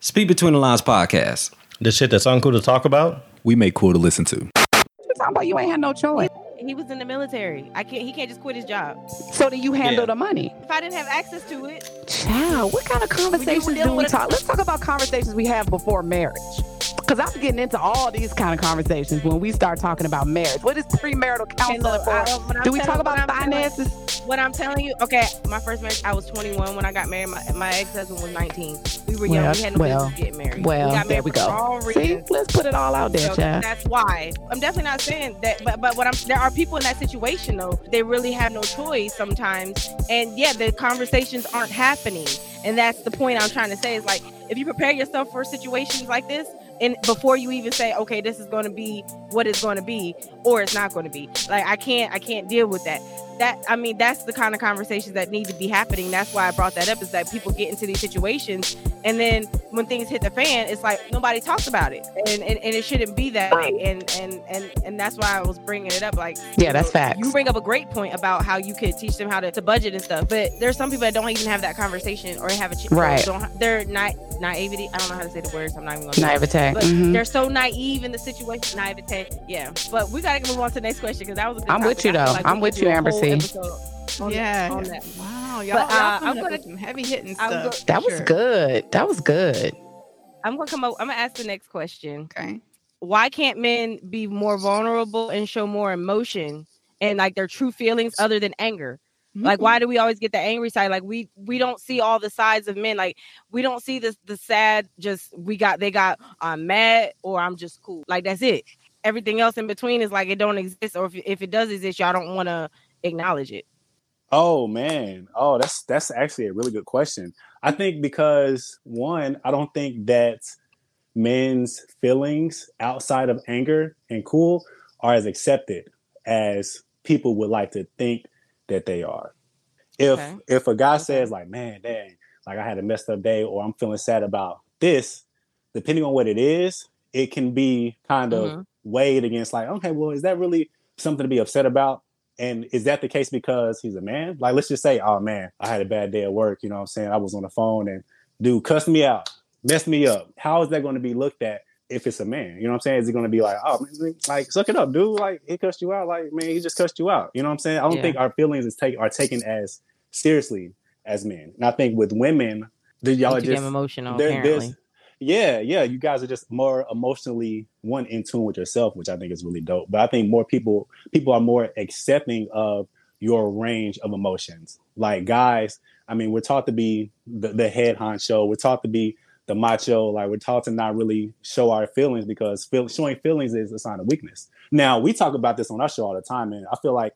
Speak Between the Lines podcast. The shit that's uncool to talk about. We make cool to listen to. You talking about you ain't had no choice. He was in the military. I can't. He can't just quit his job. So do you handle Yeah. the money? If I didn't have access to it, Child, what kind of conversations do we with a- talk? Let's talk about conversations we have before marriage. Because I'm getting into all these kind of conversations when we start talking about marriage. What is premarital counseling for? I'm do we talk about I'm telling- finances? what I'm telling you, okay, my first marriage, I was 21 when I got married. My, my ex husband was 19. We were young. Well, we had no well, business getting married. Well, we got there married we go. See, let's put it all out there, So child. that's why I'm definitely not saying that, but but what I'm there are people in that situation though. They really have no choice sometimes, and yeah, the conversations aren't happening, and that's the point I'm trying to say is like if you prepare yourself for situations like this, and before you even say okay, this is going to be what it's going to be, or it's not going to be. Like I can't I can't deal with that. That I mean that's the kind of conversations that need to be happening. That's why I brought that up is that people get into these situations and then when things hit the fan, it's like nobody talks about it, and and, and it shouldn't be that way. And and and and that's why I was bringing it up. Like, Yeah, that's facts. You bring up a great point about how you could teach them how to, to budget and stuff, but there's some people that don't even have that conversation or have a ch- Right. Don't, they're not naivety. I don't know how to say the words. I'm not even gonna. Naivete. But Mhm. they're so naive in the situation. Naivete, yeah. But we gotta move on to the next question because that was a good I'm with you, though. like I'm with you, Amber whole C. on- yeah. on that. Wow, y'all, But, y'all uh, I'm up gonna- some heavy hitting I'm stuff. go- that was Sure. good. That was good. I'm gonna come up. I'm gonna ask the next question. Okay. why can't men be more vulnerable and show more emotion and like their true feelings other than anger like Mm-hmm. why do we always get the angry side like we we don't see all the sides of men like we don't see this the sad just we got they got i'm mad or i'm just cool like that's it everything else in between is like it don't exist or if, if it does exist y'all don't want to acknowledge it Oh man. Oh, that's that's actually a really good question. I think because one, I don't think that men's feelings outside of anger and cool are as accepted as people would like to think that they are. If Okay. if a guy Okay. says like, "Man, dang, like I had a messed up day," or "I'm feeling sad about this," depending on what it is, it can be kind of Mhm. Weighed against like, okay, well, is that really something to be upset about? And is that the case because he's a man? Like, let's just say, oh man, I had a bad day at work. You know what I'm saying? I was on the phone and dude cussed me out, messed me up. How is that going to be looked at if it's a man? You know what I'm saying? Is it going to be like, oh, man, like, suck it up, dude? Like, he cussed you out. Like, man, he just cussed you out. You know what I'm saying? I don't Yeah. think our feelings is take, are taken as seriously as men. And I think with women, the, y'all are just emotional there- apparently there's yeah, yeah, you guys are just more emotionally one in tune with yourself, which I think is really dope. But I think more people people are more accepting of your range of emotions. Like guys, I mean, we're taught to be the, the head honcho. We're taught to be the macho. Like we're taught to not really show our feelings because feel, showing feelings is a sign of weakness. Now we talk about this on our show all the time, and I feel like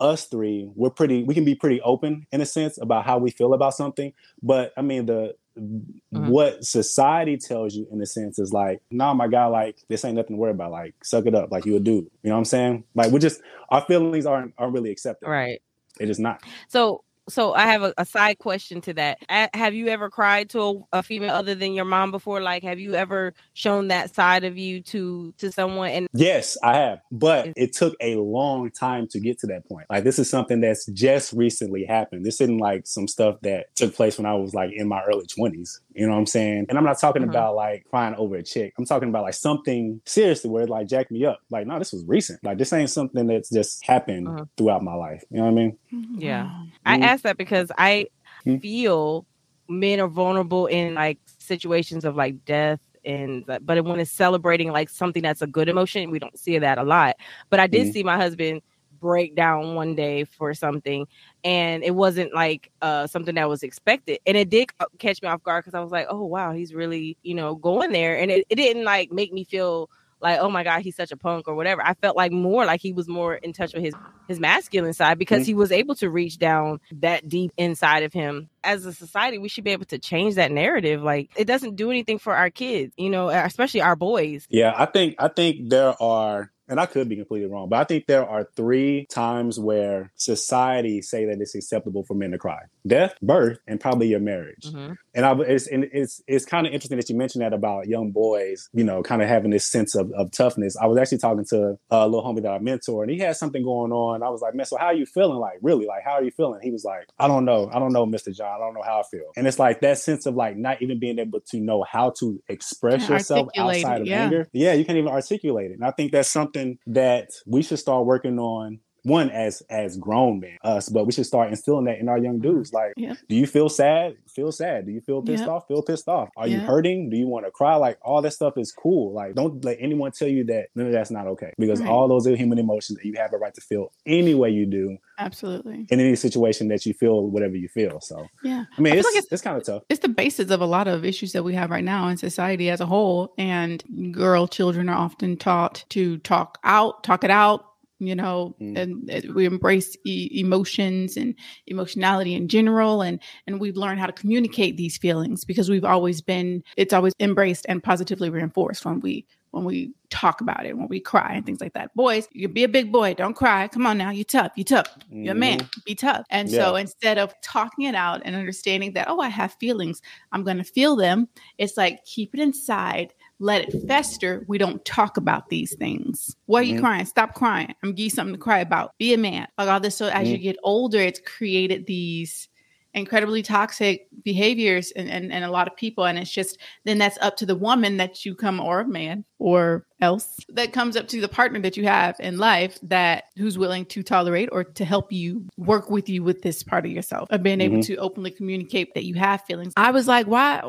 us three, we're pretty, we can be pretty open in a sense about how we feel about something. But I mean, the Mhm. what society tells you in a sense is like, nah, my guy, like this ain't nothing to worry about. Like, suck it up, like you a dude. You know what I'm saying? Like, we're just our feelings aren't aren't really accepted. right They're not. So, so I have a, a side question to that. A- have you ever cried to a, a female other than your mom before? Like, have you ever shown that side of you to to someone? And Yes, I have, but it took a long time to get to that point. Like this is something that's just recently happened. This isn't like some stuff that took place when I was like in my early twenties. You know what I'm saying? And I'm not talking Mhm. about like crying over a chick. I'm talking about like something seriously where it like jacked me up. Like, no, this was recent. Like this ain't something that's just happened Mhm. throughout my life. You know what I mean? Yeah. I Mm. ask that because I Mm. feel men are vulnerable in like situations of like death and but when it's celebrating like something that's a good emotion, we don't see that a lot. But I did Mhm. see my husband break down one day for something and it wasn't like uh something that was expected and it did catch me off guard because i was like oh wow he's really you know going there and it, it didn't like make me feel like oh my god he's such a punk or whatever i felt like more like he was more in touch with his his masculine side because Mhm. he was able to reach down that deep inside of him as a society we should be able to change that narrative like it doesn't do anything for our kids you know especially our boys Yeah, I think I think there are and I could be completely wrong, but I think there are three times where society say that it's acceptable for men to cry: death, birth, and probably your marriage. Mhm. And I, it's and it's it's kind of interesting that you mentioned that about young boys, you know, kind of having this sense of, of toughness. I was actually talking to a little homie that I mentor, and he had something going on. I was like, man, so how are you feeling? Like, really? Like, how are you feeling? He was like, I don't know, I don't know, Mr. John, I don't know how I feel. And it's like that sense of like not even being able to know how to express yourself outside of yeah. anger. Yeah, you can't even articulate it. And I think that's something that we should start working on. One as as grown men, us, but we should start instilling that in our young mm-hmm. dudes. Like, Yeah. do you feel sad? Feel sad. Do you feel pissed Yeah. off? Feel pissed off. Are you hurting? Do you want to cry? Like all that stuff is cool. Like don't let anyone tell you that none of that's not okay because Right. all those are human emotions that you have a right to feel any way you do Absolutely. in any situation that you feel whatever you feel. So Yeah. I mean, I it's like it's, kind of tough. it's the basis of a lot of issues that we have right now in society as a whole. And girl children are often taught to talk out, talk it out, you know, Mm. and we embrace e- emotions and emotionality in general. And, and we've learned how to communicate these feelings because we've always been, it's always embraced and positively reinforced when we, when we talk about it, when we cry and things like that. Boys, you be a big boy. Don't cry. Come on now. You tough. You tough. You're a man. Be tough. And so instead of talking it out and understanding that, oh, I have feelings, I'm going to feel them, it's like keep it inside, let it fester. We don't talk about these things. Why are you Mhm. crying? Stop crying. I'm giving you something to cry about. Be a man. Like all this. So as you Mhm. get older, it's created these incredibly toxic behaviors and, and, and a lot of people. And it's just then that's up to the woman that you come or a man or else that comes up to the partner that you have in life that who's willing to tolerate or to help you work with you with this part of yourself of being able Mhm. to openly communicate that you have feelings. I was like, why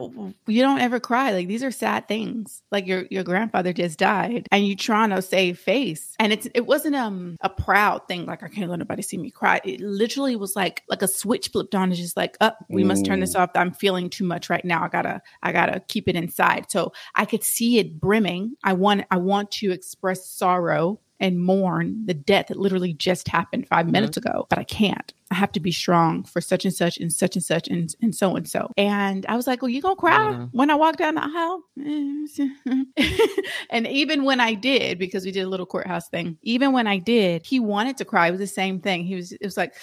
you don't ever cry? Like these are sad things. Like your your grandfather just died and you trying to save face. And it's it wasn't um a proud thing like I can't let nobody see me cry. It literally was like like a switch flipped on. It's just like, up, we must turn this off. I'm feeling too much right now. I gotta I gotta keep it inside. So I could see it brimming. I want I want to express sorrow and mourn the death that literally just happened 5 minutes ago, but I can't. I have to be strong for such and such and such and such and, and so and so. And I was like, Well, you gonna cry Mhm. when I walk down the aisle? and even when I did, because we did a little courthouse thing, even when I did, he wanted to cry. It was the same thing. He was, it was like,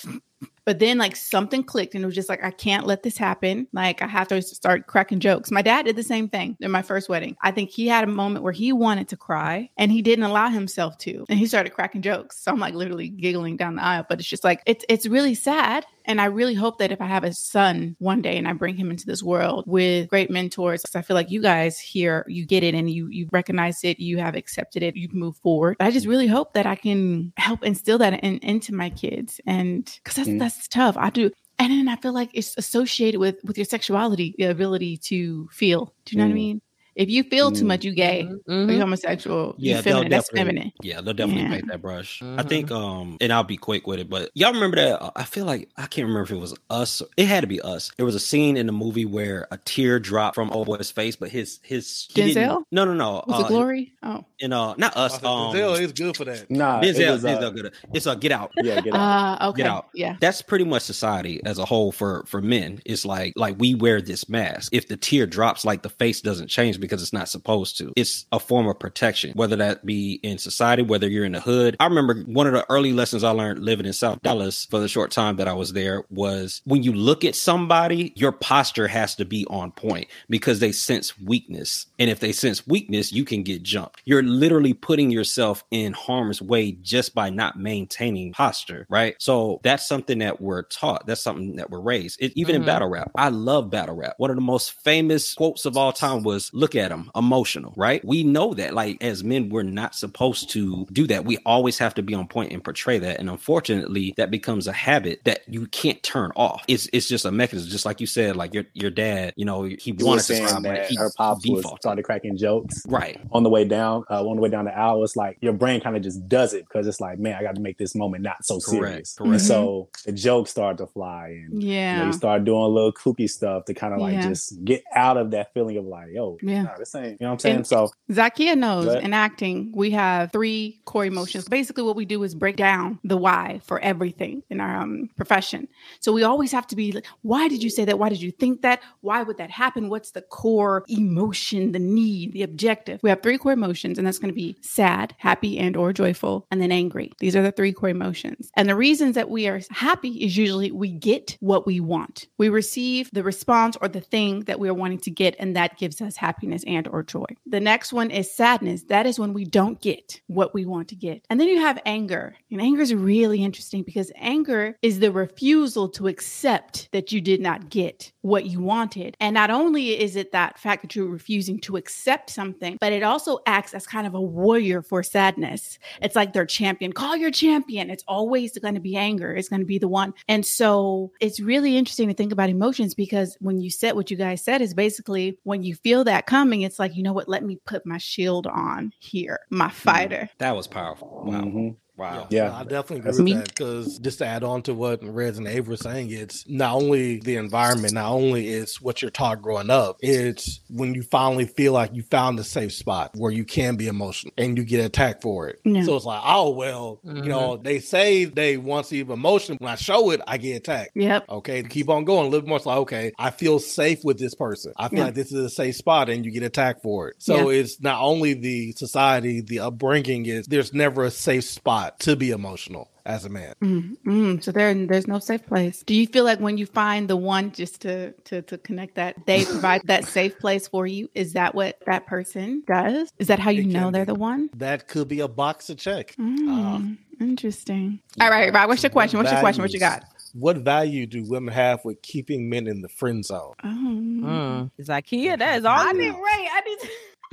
but then like something clicked and it was just like, I can't let this happen. Like I have to start cracking jokes. My dad did the same thing in my first wedding. I think he had a moment where he wanted to cry and he didn't allow himself to. And he started cracking jokes. So I'm like literally giggling down the aisle. But it's just like it's it's really sad. And I really hope that if I have a son one day and I bring him into this world with great mentors, 'cause I feel like you guys here, you get it and you you recognize it, you have accepted it, you can move forward. I just really hope that I can help instill that in, into my kids. And because that's Mm. that's tough. I do and then I feel like it's associated with with your sexuality, the ability to feel. Do you know what I Mm. mean? If you feel too Mm. much, you gay. Or you homosexual. Yeah, you they'll feminine. That's definitely- feminine. Yeah, they'll definitely Yeah. paint that brush. I Mhm. think, um, and I'll be quick with it, but y'all remember that? uh, I feel like I can't remember if it was us. It had to be us. There was a scene in the movie where a tear dropped from old boy's face, but his his he Denzel? No, no, no. Was uh, it glory? Oh. In uh, not us. Um, Denzel is good for that. Nah, it Denzel, was, uh, Denzel good. It's a Get Out. yeah, get out. Uh, okay. Get out. Yeah. That's pretty much society as a whole for for men. It's like like we wear this mask. If the tear drops, like the face doesn't change because it's not supposed to. It's a form of protection, whether that be in society, whether you're in the hood. I remember one of the early lessons I learned living in South Dallas for the short time that I was there was when you look at somebody, your posture has to be on point because they sense weakness. And if they sense weakness, you can get jumped. You're literally putting yourself in harm's way just by not maintaining posture, right? So that's something that we're taught. That's something that we're raised. It, even in Mhm. battle rap, I love battle rap. One of the most famous quotes of all time was, "Look at him, emotional." Right? We know that, like as men, we're not supposed to do that. We always have to be on point and portray that. And unfortunately, that becomes a habit that you can't turn off. It's it's just a mechanism, just like you said. Like your your dad, you know, he You were wanted to saying cry, but that he her pops was default. started cracking jokes Right. on the way down, uh, on the way down the aisle. It's like your brain kind of just does it because it's like, man, I got to make this moment not so Correct, serious. correct. And so the jokes start to fly, and you, know, Yeah. you start doing a little kooky stuff to kind of like Yeah. just get out of that feeling of like, yo, Yeah. This ain't. You know what I'm saying? And- so Zakia knows But- in acting, we have three core emotions. Basically, what we do is break down the why for everything in our um, profession. So we always have to be like, why did you say that? Why did you think that? Why would that happen? What's the core emotion, the need, the objective? We have three core emotions, and that's going to be sad, happy, and or joyful, and then angry. These are the three core emotions. And the reasons that we are happy is usually we get what we want. We receive the response or the thing that we are wanting to get, and that gives us happiness and or joy. The next one is sadness. That is when we don't get what we want to get. And then you have anger. And anger is really interesting because anger is the refusal to accept that you did not get what you wanted. And not only is it that fact that you're refusing to accept something, but it also acts as kind of a warrior for sadness. It's like their champion. Call your champion. It's always going to be anger. It's going to be the one. And so it's really interesting to think about emotions because when you said what you guys said is basically when you feel that coming, it's like, you know what? Let me put my shield on here, my fighter. That was powerful. Wow. mhm. Wow. Yeah. I definitely agree That's with me. that because just to add on to what Rez and Ava were saying, it's not only the environment, not only it's what you're taught growing up, it's when you finally feel like you found a safe spot where you can be emotional and you get attacked for it. Yeah. So it's like, oh well, you know, mm-hmm. they say they want to see emotion. When I show it, I get attacked. Yep. Okay, keep on going a little more. It's like, okay, I feel safe with this person. I feel Yeah. like this is a safe spot, and you get attacked for it. So it's not only the society, the upbringing is there's never a safe spot to be emotional as a man. Mm, mm. So there, there's no safe place. Do you feel like when you find the one, just to to to connect that, they provide that safe place for you? Is that what that person does? Is that how you It know they're be. the one? That could be a box to check. Mm, interesting. All right, Rob. What's your question? What's your question? What you got? What value do women have with keeping men in the friend zone? Oh. Mm. It's IKEA. That is all. I you- did right. I did.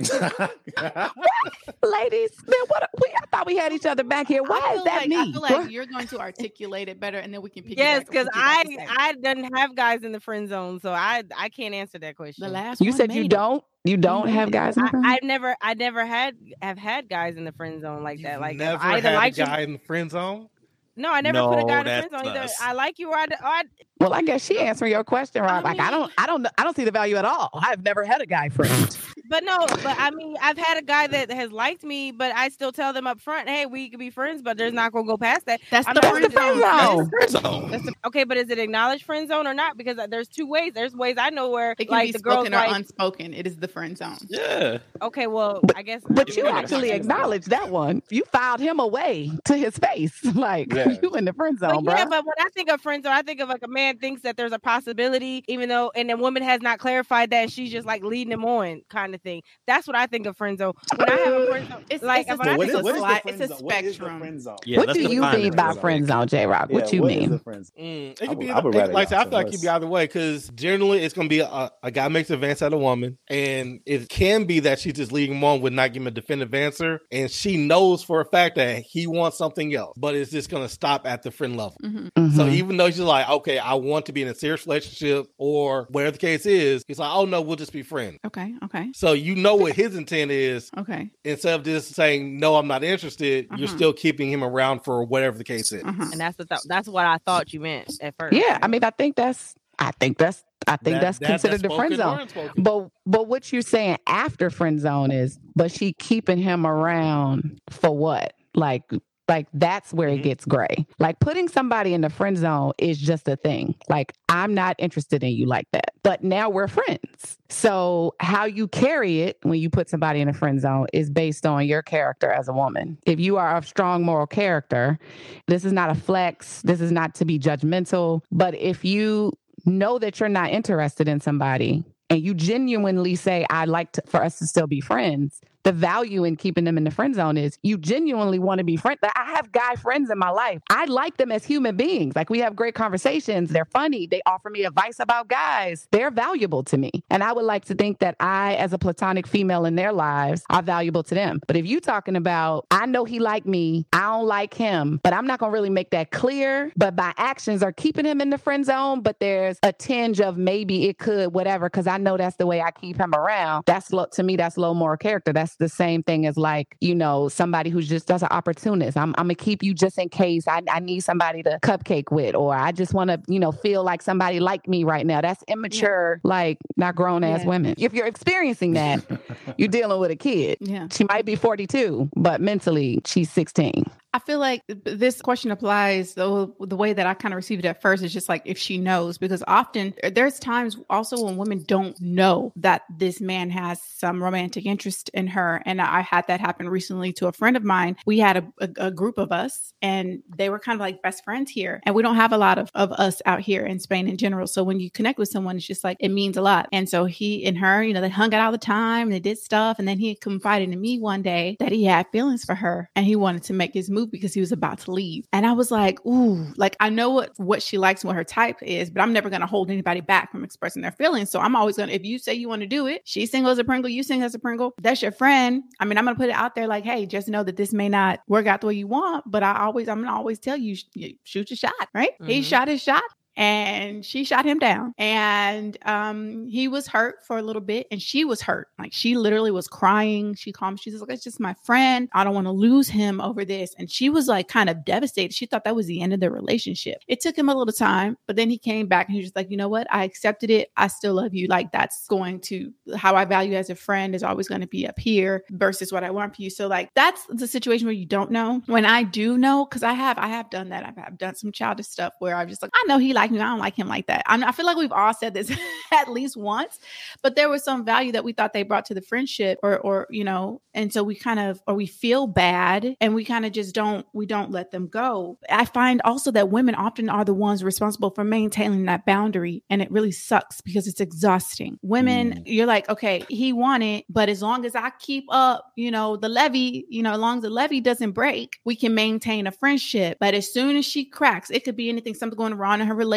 Ladies, man, what? We, I thought we had each other back here. Why is that like, me? I feel like you're going to articulate it better, and then we can pick. Yes, because I I didn't have guys in the friend zone, so I I can't answer that question. the last. you said you it. don't. You don't have guys. In I, front? I've never I never had have had guys in the friend zone like that. You've Like never I either had liked a you. guy in the friend zone. No, I never put a guy in the friend zone. Either us. I like you or I, or I well, I guess she answering your question, Rob. like I don't, I don't, I don't see the value at all. I've never had a guy friend. but no, but I mean I've had a guy that has liked me, but I still tell them up front, hey, we could be friends, but there's not gonna go past that. That's I'm the not friend friend zone. zone. Friend zone. That's the- okay, but is it acknowledged friend zone or not? Because uh, there's two ways. There's ways I know where It can like be the girls spoken or like, unspoken. It is the friend zone. Yeah. okay, well, But- I guess. But you actually acknowledged that one. You filed him away to his face. Like Yeah. you in the friend But zone, yeah, but when I think of friend zone, I think of like a man thinks that there's a possibility, even though, and the woman has not clarified that, she's just like leading him on, kind of thing. That's what I think of friend zone. When I have a friend zone, It's like it's a, it's, what is, what is the sli- it's a zone? What is the spectrum. friend zone? Yeah, what do you mean by friend zone. J Rock? Yeah, What you what is mean? the friend zone? Mm, it I could would- be, I would it- rather like I I y'all feel like it tell could be us. either way because generally it's going to be a, a guy makes an advance at a woman, and it can be that she's just leading him on with not giving a definitive answer, and she knows for a fact that he wants something else, but it's just going to stop at the friend level. Mhm. So Mhm. even though she's like, okay, I want to be in a serious relationship or whatever the case is, he's like, oh no, we'll just be friends. Okay. Okay. So you know what his intent is. Okay. Instead of just saying no, I'm not interested, you're Uh-huh. still keeping him around for whatever the case is. Uh-huh. and that's the th- that's what I thought you meant at first. yeah, I mean, I think that's, I think that's, I think That- that's that- considered the friend zone. But but what you're saying after friend zone is, but she keeping him around for what? Like like that's where Mhm. it gets gray. Like putting somebody in the friend zone is just a thing. Like I'm not interested in you like that. But now we're friends. So how you carry it when you put somebody in a friend zone is based on your character as a woman. If you are of strong moral character, this is not a flex. This is not to be judgmental. But if you know that you're not interested in somebody and you genuinely say, I'd like to, for us to still be friends, the value in keeping them in the friend zone is you genuinely want to be friends. I have guy friends in my life. I like them as human beings. Like we have great conversations. They're funny. They offer me advice about guys. They're valuable to me. And I would like to think that I, as a platonic female in their lives, are valuable to them. But if you talking about, I know he like me, I don't like him, but I'm not to really make that clear. But my actions are keeping him in the friend zone, but there's a tinge of maybe it could, whatever, because I know that's the way I keep him around. That's low, to me, that's low moral character. That's that's the same thing as like, you know, somebody who's just does an opportunist. I'm, I'm gonna keep you just in case I, I need somebody to cupcake with, or I just want to, you know, feel like somebody like me right now. That's immature, like not grown ass Yeah. women. If you're experiencing that, you're dealing with a kid. Yeah. She might be 42, but mentally she's 16. I feel like this question applies though the way that I kind of received it at first is just like if she knows because often uh, there's times also when women don't know that this man has some romantic interest in her and I had that happen recently to a friend of mine. We had a, a, a group of us and they were kind of like best friends here and we don't have a lot of, of us out here in Spain in general. So when you connect with someone it's just like it means a lot. And so he and her, you know, they hung out all the time, and they did stuff and then he confided in me one day that he had feelings for her and he wanted to make his move because he was about to leave. And I was like, ooh, like I know what what she likes and what her type is, but I'm never gonna hold anybody back from expressing their feelings. So I'm always gonna if you say you want to do it, she single as a Pringle, you single as a Pringle, that's your friend. I mean, I'm gonna put it out there like, hey, just know that this may not work out the way you want, but I always I'm gonna always tell you, sh- shoot your shot, right? He Mhm. shot his shot and she shot him down. And um he was hurt for a little bit and she was hurt. Like she literally was crying. She called me she's like it's just my friend. I don't want to lose him over this. And she was like kind of devastated. She thought that was the end of the relationship. It took him a little time but then he came back and he was just like you know what? I accepted it. I still love you. Like that's going to how i value as a friend is always going to be up here versus what i want for you. So like that's the situation where you don't know. When i do know because i have i have done that. I've, I've done some childish stuff where i'm just like i know he likes me i don't like him like that. I, I feel like we've all said this at least once but there was some value that we thought they brought to the friendship or or you know and so we kind of or we feel bad and we kind of just don't we don't let them go. I find also that women often are the ones responsible for maintaining that boundary and it really sucks because it's exhausting. Women mm. you're like okay he wanted but as long as i keep up you know the levee you know as long as the levee doesn't break we can maintain a friendship. But as soon as she cracks it could be anything something going wrong in her relationship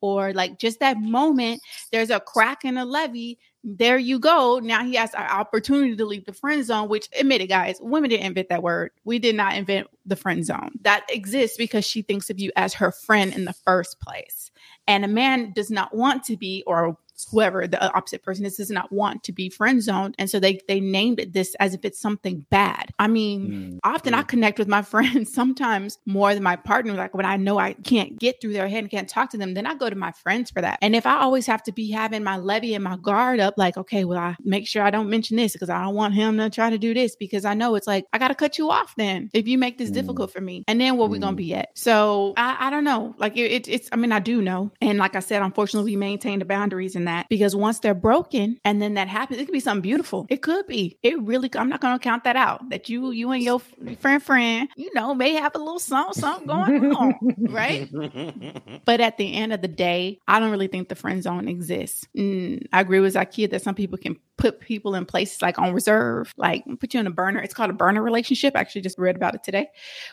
or like just that moment there's a crack in the levee there you go. Now he has an opportunity to leave the friend zone, which admit it, guys, women didn't invent that word. We did not invent the friend zone. That exists because she thinks of you as her friend in the first place. And a man does not want to be, or whoever the uh, opposite person is, does not want to be friend zoned. And so they they named it this as if it's something bad. I mean, hmm, often I connect with my friends sometimes more than my partner. Like when I know I can't get through their head and can't talk to them, then I go to my friends for that. And if I always have to be having my levee and my guard up, like, okay, well, I make sure I don't mention this because I don't want him to try to do this because I know it's like, I got to cut you off then if you make this hmm. difficult for me. And then where we going to hmm. be at? So I, I don't know. Like it, it, it's, I mean, I do know. And like I said, unfortunately, we maintain the boundaries in that because once they're broken and then that happens, it could be something beautiful. It could be. It really, I'm not going to count that out that you, you and your friend, friend, you know, may have a little something, something going on, right? But at the end of the day, I don't really think the friend zone exists. Mm, I agree with Zakia that some people can put people in places like on reserve, like put you in a burner. It's called a burner relationship. I actually just read about it today,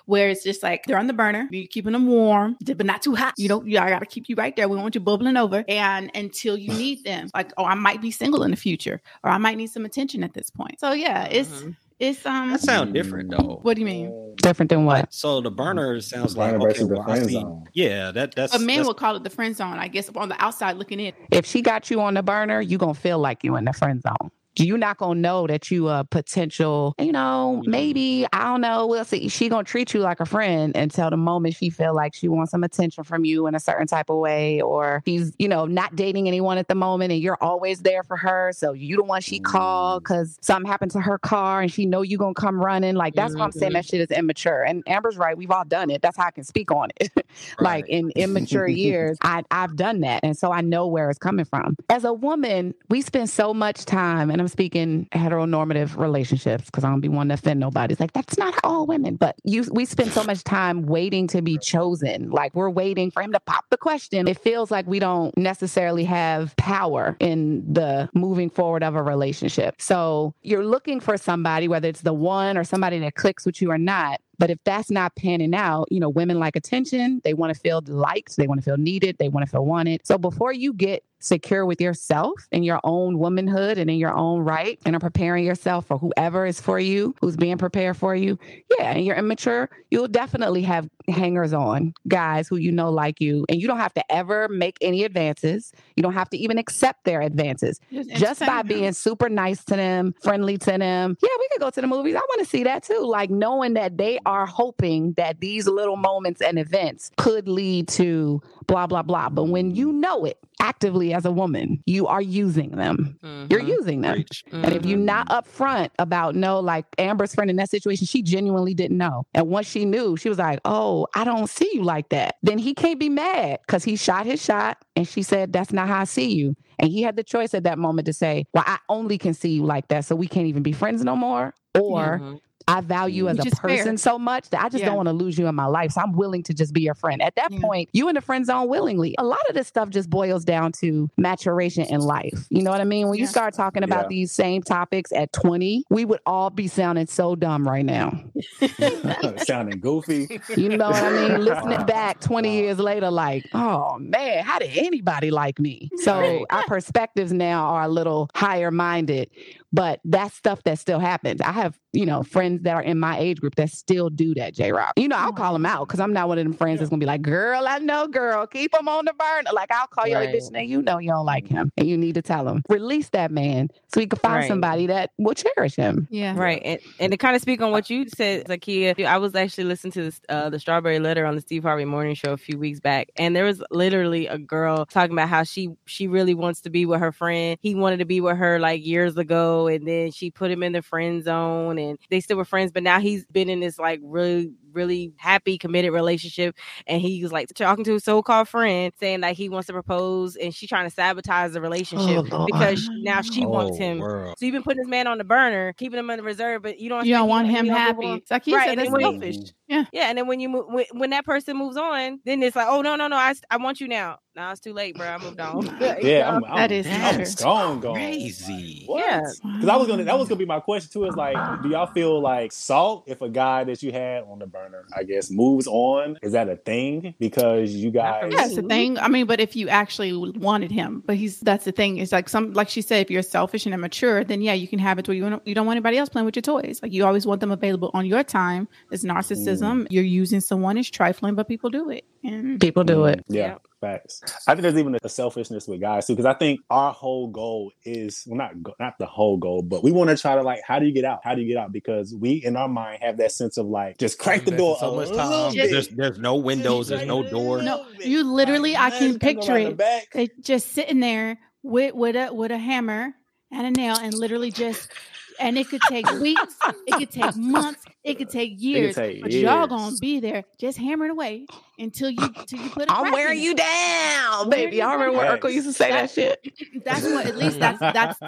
where it's just like they're on the burner, you're keeping them warm, but not too hot. You don't, you, I got to keep you right there. We want you bubbling over. And until you need them, like, oh, I might be single in the future, or I might need some attention at this point. So yeah, it's, Mhm. it's, um, That sound different though. what do you mean? Different than what? So the burner sounds The like okay, versus the well, I friend see- zone. Yeah, that that's A man that's- would call it the friend zone, I guess, on the outside looking in. If she got you on the burner, you gonna feel like you in the friend zone. You're not gonna know that you a potential, you know, mm-hmm. maybe, I don't know. We'll see. She gonna treat you like a friend until the moment she feel like she wants some attention from you in a certain type of way, or she's, you know, not dating anyone at the moment and you're always there for her. So you the one she called mm-hmm. because something happened to her car and she know you gonna come running. Like that's why I'm saying mm-hmm. that shit is immature. And Amber's right, we've all done it. That's how I can speak on it. like Right. in immature years, I, I've done that. And so I know where it's coming from. As a woman, we spend so much time, and I'm speaking heteronormative relationships because I don't be wanting to offend nobody. It's like, that's not all women. But you, we spend so much time waiting to be chosen. Like we're waiting for him to pop the question. It feels like we don't necessarily have power in the moving forward of a relationship. So you're looking for somebody, whether it's the one or somebody that clicks with you or not But if that's not panning out, you know, women like attention. They want to feel liked. They want to feel needed. They want to feel wanted. So before you get secure with yourself and your own womanhood and in your own right and are preparing yourself for whoever is for you, who's being prepared for you, yeah, and you're immature, you'll definitely have hangers on guys who you know like you. And you don't have to ever make any advances. You don't have to even accept their advances. Just by being super nice to them, friendly to them. Yeah, we could go to the movies. I want to see that too. Like knowing that they are hoping that these little moments and events could lead to blah, blah, blah. But when you know it actively as a woman, you are using them. You're Mhm. using them. Preach. And if you're not upfront about no, like Amber's friend in that situation, she genuinely didn't know. And once she knew, she was like, Oh, I don't see you like that. Then he can't be mad because he shot his shot and she said, That's not how I see you. And he had the choice at that moment to say, Well, I only can see you like that. So we can't even be friends no more. Or. I value you mm-hmm. as Which a is fair. person so much that I just Yeah. don't want to lose you in my life. So I'm willing to just be your friend. At that Yeah. point, you in the friend zone willingly. A lot of this stuff just boils down to maturation in life. You know what I mean? When you start talking about Yeah. these same topics at 20, we would all be sounding so dumb right now. Sounding goofy. You know what I mean? Listening back 20 years later, like, oh man, how did anybody like me? So our perspectives now are a little higher minded, but that's stuff that still happens. I have, you know, friends that are in my age group that still do that, J Rock. You know, I'll call them out because I'm not one of them friends that's gonna be like, girl, I know, girl, keep him on the burner. Like, I'll call you like, Right. bitch, now you know you don't like him and you need to tell him. Release that man so he can find Right. somebody that will cherish him. Yeah. Right, and, and to kind of speak on what you said, Zakia, I was actually listening to this, uh, the Strawberry Letter on the Steve Harvey Morning Show a few weeks back, and there was literally a girl talking about how she she really wants to be with her friend. He wanted to be with her like years ago, and then she put him in the friend zone, and they still were friends. But now he's been in this like really really happy committed relationship and he was like talking to his so-called friend saying like he wants to propose and she's trying to sabotage the relationship Oh, Lord. because now she oh, wants Oh, him world. so you've been putting this man on the burner, keeping him in the reserve, but you don't. You don't want he- him he don't move happy. on. It's like he right? said, And that's selfish. Mm-hmm. yeah, Yeah. and then when you move, when, when that person moves on, then it's like, oh no, no, no, I, I want you now. Now it's too late, bro. I moved on. Yeah, I'm, I'm, That is I'm gone, gone. Crazy. What? Yeah. Because I was gonna that was gonna be my question too. Is like, do y'all feel like salt if a guy that you had on the burner, I guess, moves on? Is that a thing? Because you Not for guys, me. That's a thing. I mean, but if you actually wanted him, but he's that's the thing. It's like some, like she said, if you're selfish and immature, then yeah, you can have it where you don't, you don't want anybody else playing with your toys. Like you always want them available on your time. It's narcissism. Mm. You're using someone as trifling, but people do it. And People do it. Yeah, Yep. Facts. I think there's even a selfishness with guys too, because I think our whole goal is well, not not the whole goal, but we want to try to like, how do you get out? How do you get out? Because we in our mind have that sense of like, just crack the door so much time. There's there's no windows, there's no door. No, you literally- I can Let's picture around the it. just sitting there with with a with a hammer and a nail, and literally just. And it could take weeks, it could take months, it could take years, take but y'all gonna be there just hammering away until you until you put it. I'm wearing you down, baby. I remember when Facts. Urkel used to say that shit. that's what at least that's that's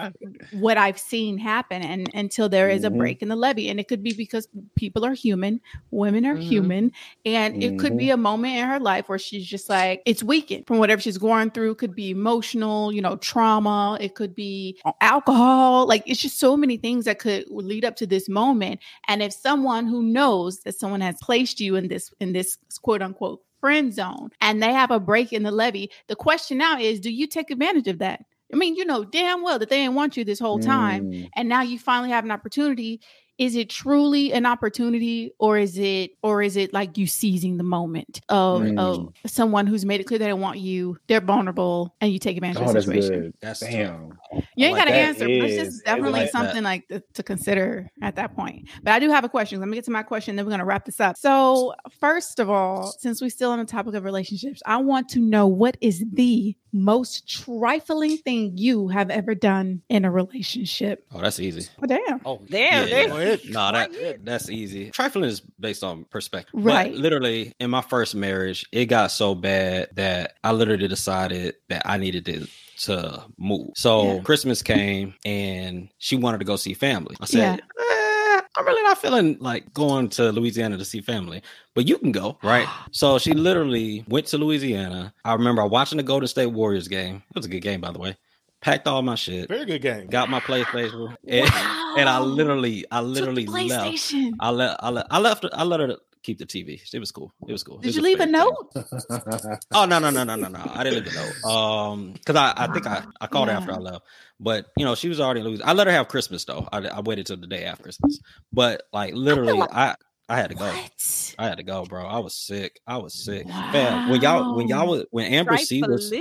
what I've seen happen and until there is a Mhm. break in the levee and it could be because people are human women are Mhm. human and it could be a moment in her life where she's just like it's weakened from whatever she's going through could be emotional you know trauma it could be alcohol like it's just so many things that could lead up to this moment and if someone who knows that someone has placed you in this in this quote unquote friend zone and they have a break in the levee, the question now is do you take advantage of that i mean you know damn well that they didn't want you this whole time Mm. and now you finally have an opportunity is it truly an opportunity or is it or is it like you seizing the moment of, Mm. of someone who's made it clear they don't want you they're vulnerable and you take advantage Oh, of the that's situation good. That's Damn. You ain't like got to that answer but it's is- just definitely like that. something like to, to consider at that point but i do have a question let me get to my question then we're going to wrap this up so first of all since we're still on the topic of relationships i want to know what is the most trifling thing you have ever done in a relationship Oh, that's easy. oh damn Oh, Damn, yeah, there- yeah. Oh, no, that that's easy. Trifling is based on perspective. Right. But literally, in my first marriage, it got so bad that I literally decided that I needed to to move. So Yeah. Christmas came and she wanted to go see family. I Yeah. said, "Eh, I'm really not feeling like going to Louisiana to see family, but you can go, right? so she literally went to Louisiana. I remember watching the Golden State Warriors game. It was a good game, by the way. packed all my shit, Very good game. got my PlayStation, and, and I literally, I Took the literally left. PlayStation. I let, I left. I left. I let her keep the TV. It was cool. It was cool. Did was you leave a note? Oh no no no no no no! I didn't leave a note. Um, because I, I think I, I called her after I left, but you know she was already losing. I let her have Christmas though. I, I waited till the day after Christmas, but like literally, like- I I had to go. What? I had to go, bro. I was sick. I was sick. Man, when y'all when y'all Wow. was when Amber C was.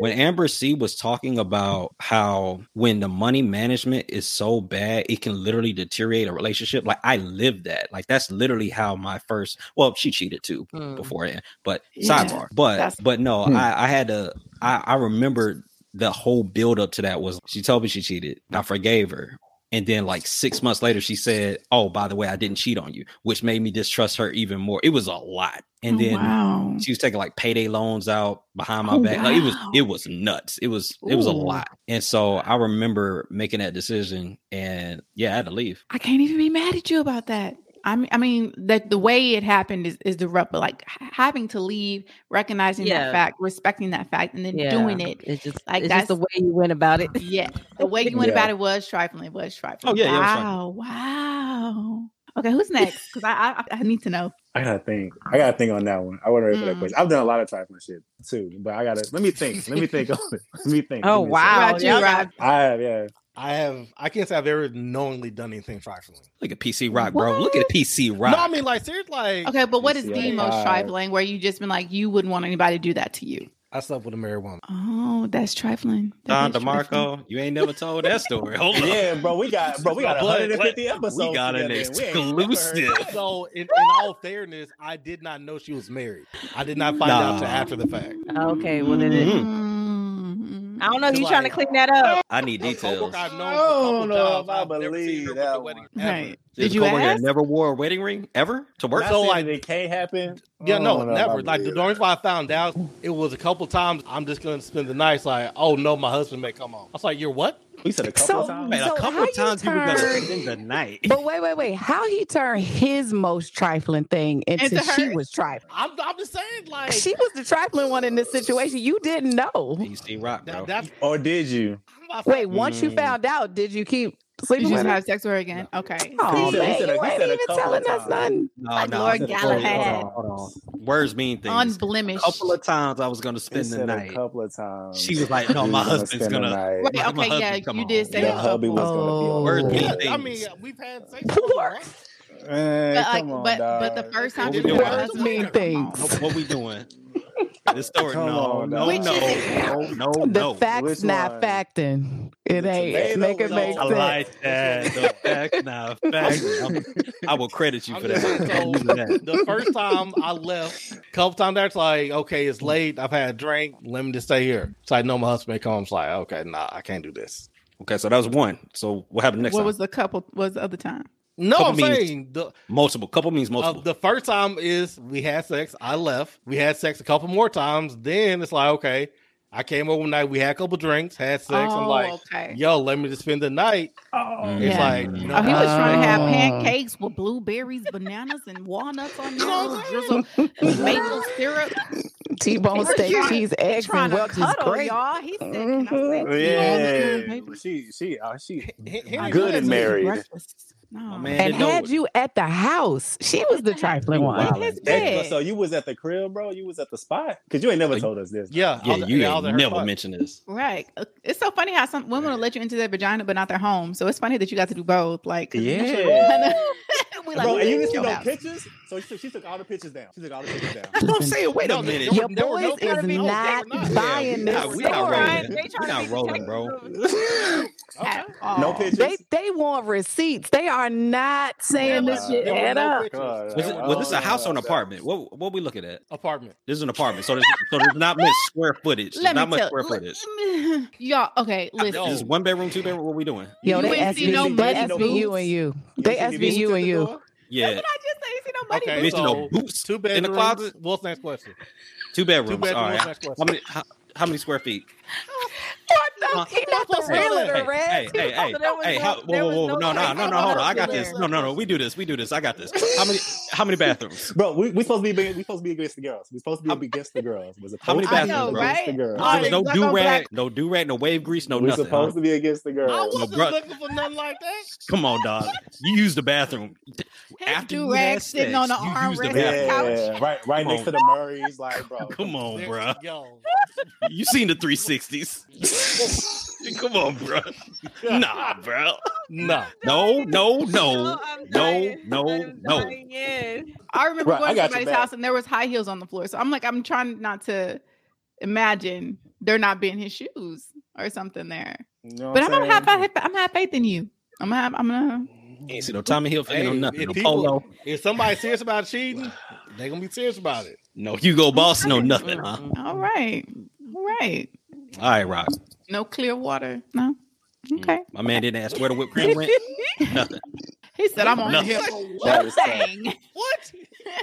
When Amber C was talking about how when the money management is so bad, it can literally deteriorate a relationship. Like I lived that. Like that's literally how my first. Well, she cheated too Mm. beforehand, but Yeah, sidebar. But that's- but no, Hmm. I I had to. I I remember the whole build up to that was she told me she cheated. I forgave her. And then, like six months later, she said, "Oh, by the way, I didn't cheat on you," which made me distrust her even more. It was a lot. And Oh, then wow. she was taking like payday loans out behind my Oh, back. Like it was it was nuts. It was it was a lot. And so I remember making that decision and yeah, I had to leave. I can't even be mad at you about that. I mean, I mean that the way it happened is, is the rough, but like having to leave, recognizing Yeah. that fact, respecting that fact, and then Yeah. doing it. It's just Like, it's just the way you went about it. Yeah, the way you went Yeah. about it was trifling. It was trifling. Oh, yeah, yeah, wow, wow. Okay, who's next? Because I, I I need to know. I gotta think. I gotta think on that one. I wasn't ready for that Mm. question. I've done a lot of trifling shit too, but I gotta let me think. Let me think. on it. Let me think. Oh me wow, What you, y'all Rob? I have yeah. I have. I can't say I've ever knowingly done anything trifling. Look at PC Rock, bro. Look at PC Rock. No, I mean like seriously, like Okay, but what is Yeah. the most trifling where you just been like you wouldn't want anybody to do that to you? I slept with a married woman. Oh, that's trifling. Don That is trifling. DeMarco, you ain't never told that story. Hold on. Yeah, bro, we got bro, we got But- 150 episodes. we got an together, and we ain't never heard- exclusive. So in, in all fairness, I did not know she was married. I did not find out Nah. till after the fact. Okay, well then it, Mm. I don't know if you trying to clean that up. I need A details. coworker I've known I for a couple don't know times, if I I've never seen believe her that with a one. wedding ever. Right. There's Did a you coworker that ask? never wore a wedding ring ever to work? Not So, saying like- that it can't happen. Yeah, no, don't know if I never. Like the believe only it. reason why I found out it was a couple times. I'm just gonna spend the night. It's like, oh no, my husband may come home. I was like, you're what? we said a couple So- of times. Man, So a couple how of you times you were gonna spend the night. But wait, wait, wait. How he turned his most trifling thing into Into she was trifling? I'm, I'm just saying, like She was the trifling one in this situation. You didn't know. PC Rock, bro. that, Or did you? Wait, once you Mm. found out, did you keep Did sleeping you with her? have sex with her again? Okay. Oh He said- he man, said a- you he ain't even telling us nothing. No, Like no, Lord I said- Galahad. Hold on, hold on. Words mean things. Unblemished. A couple of times I was going to spend the night. a couple of times. She was like, "No, my husband's gonna." night. Right, My- my okay, yeah, husband come you did say The that. hubby was gonna be Oh. on. Words mean oh. things. I mean, we've had sex. Poor. Man, But, like, come on, but- but the first time What you we were doing? with her Words mean things. What, what we doing? This story, no, no, no, Which no, is- no, The no. facts Which not facting. It The ain't tomato make it was make on- I sense. like that. The facts, now facts. I'm- will credit you I'm for that. saying, I'm using so that. the first time I left, a couple times there, it's like, okay, it's late. I've had a drink. Let me just stay here. So I know my husband may come. It's like, okay, nah, I can't do this. Okay, so that was one. So what happened next What time? was the couple? Was the other time? No, Couple I'm means- saying the multiple. Couple means uh, multiple. the first time is we had sex. I left. We had sex a couple more times. Then it's like, okay, I came over one night. We had a couple drinks, had sex. I'm Oh, like, okay. yo, let me just spend the night. Mm. It's Yeah. like, no, Oh, he was trying to have Oh. pancakes with blueberries, bananas, and walnuts on there. know drizzle, maple syrup. T-bone steak, cheese, He eggs, trying and to Welch's cuddle, great. y'all. He said, "Can I Mhm. Yeah, baby? she she uh, she He- he- good know and married. breakfast. No, man And had you at the house. She was the trifling one. wild. his Hey, bed. so you was at the crib, bro? You was at the spot? Because you ain't never told us this. Yeah, Yeah, I was- you I was at ain't never spot. mentioned this. Right. Uh, It's so funny how some women will let you into their vagina, but not their home. So it's funny that you got to do both. Like, Yeah. we kinda- we like, bro, and you "Ooh, didn't see your no pictures? So she took, she took all the pictures down. She took all the pictures down. That's what I'm saying. Wait a No, minute. Your were- there no boys is. No, they not not. buying we this not, we not rolling. We trying not rolling, bro. At all. No pictures. They they want receipts. They are not saying There this were- shit there were add no pictures. God, Was, There it, was this a house or an apartment? What what we looking at? Apartment. This is an apartment, so there's so there's not much square footage. There's Let not me much tell square let- footage. y'all. Okay, listen. This is one bedroom, two bedroom? What are we doing? Yo, You they ain't see no SVU, they money SVU boots? and you. You They ain't seen any SVU boots and at you. Door? Yeah, Did I just say you see no money? Okay, Bitch, so no boots two in the closet? What's the next question? two bedrooms. Two bedrooms. All right. Next question. How many? How, how many square feet? What the? He not the Hey, realtor, hey, Red. hey, hey, hey, So there hey, no- how, whoa, whoa, whoa, no no, no, no, no, hold on. I got this. No, no, no, we do this. We do this. I got this. How many? How many bathrooms? Bro, we we supposed to be we supposed to be against the girls. We supposed to be against the girls. We're How many supposed to be bathrooms, bro? against the girls. There was no do rag, no do rag, no wave grease, no We're nothing. supposed huh? to be against the girls. I wasn't bro- looking for nothing like that. Come on, dog. You use the bathroom after do-rag sitting on the you use the armrest. bathroom. Yeah, right, right next to the Murrays, like bro. Come on, bro. Yo, You seen the 360s? Come on, bro. Nah, bro. no. No, no, no, no, no, no. dying. I remember Right, I going to somebody's house and there was high heels on the floor. So I'm like, I'm trying not to imagine there not being his shoes or something there. You know But I'm gonna have, saying? I'm gonna have faith in you. I'm gonna have, I'm gonna. Ain't see no Tommy Hill Hey, no nothing. if No people- polo. If somebody's serious about cheating, they gonna be serious about it. No Hugo Boss, no nothing, huh? All right, all right. All right, Rock. No clear water. No. Mm. Okay. My man didn't ask where the whipped cream went. Nothing. He said, "I'm on No. here for one thing." What?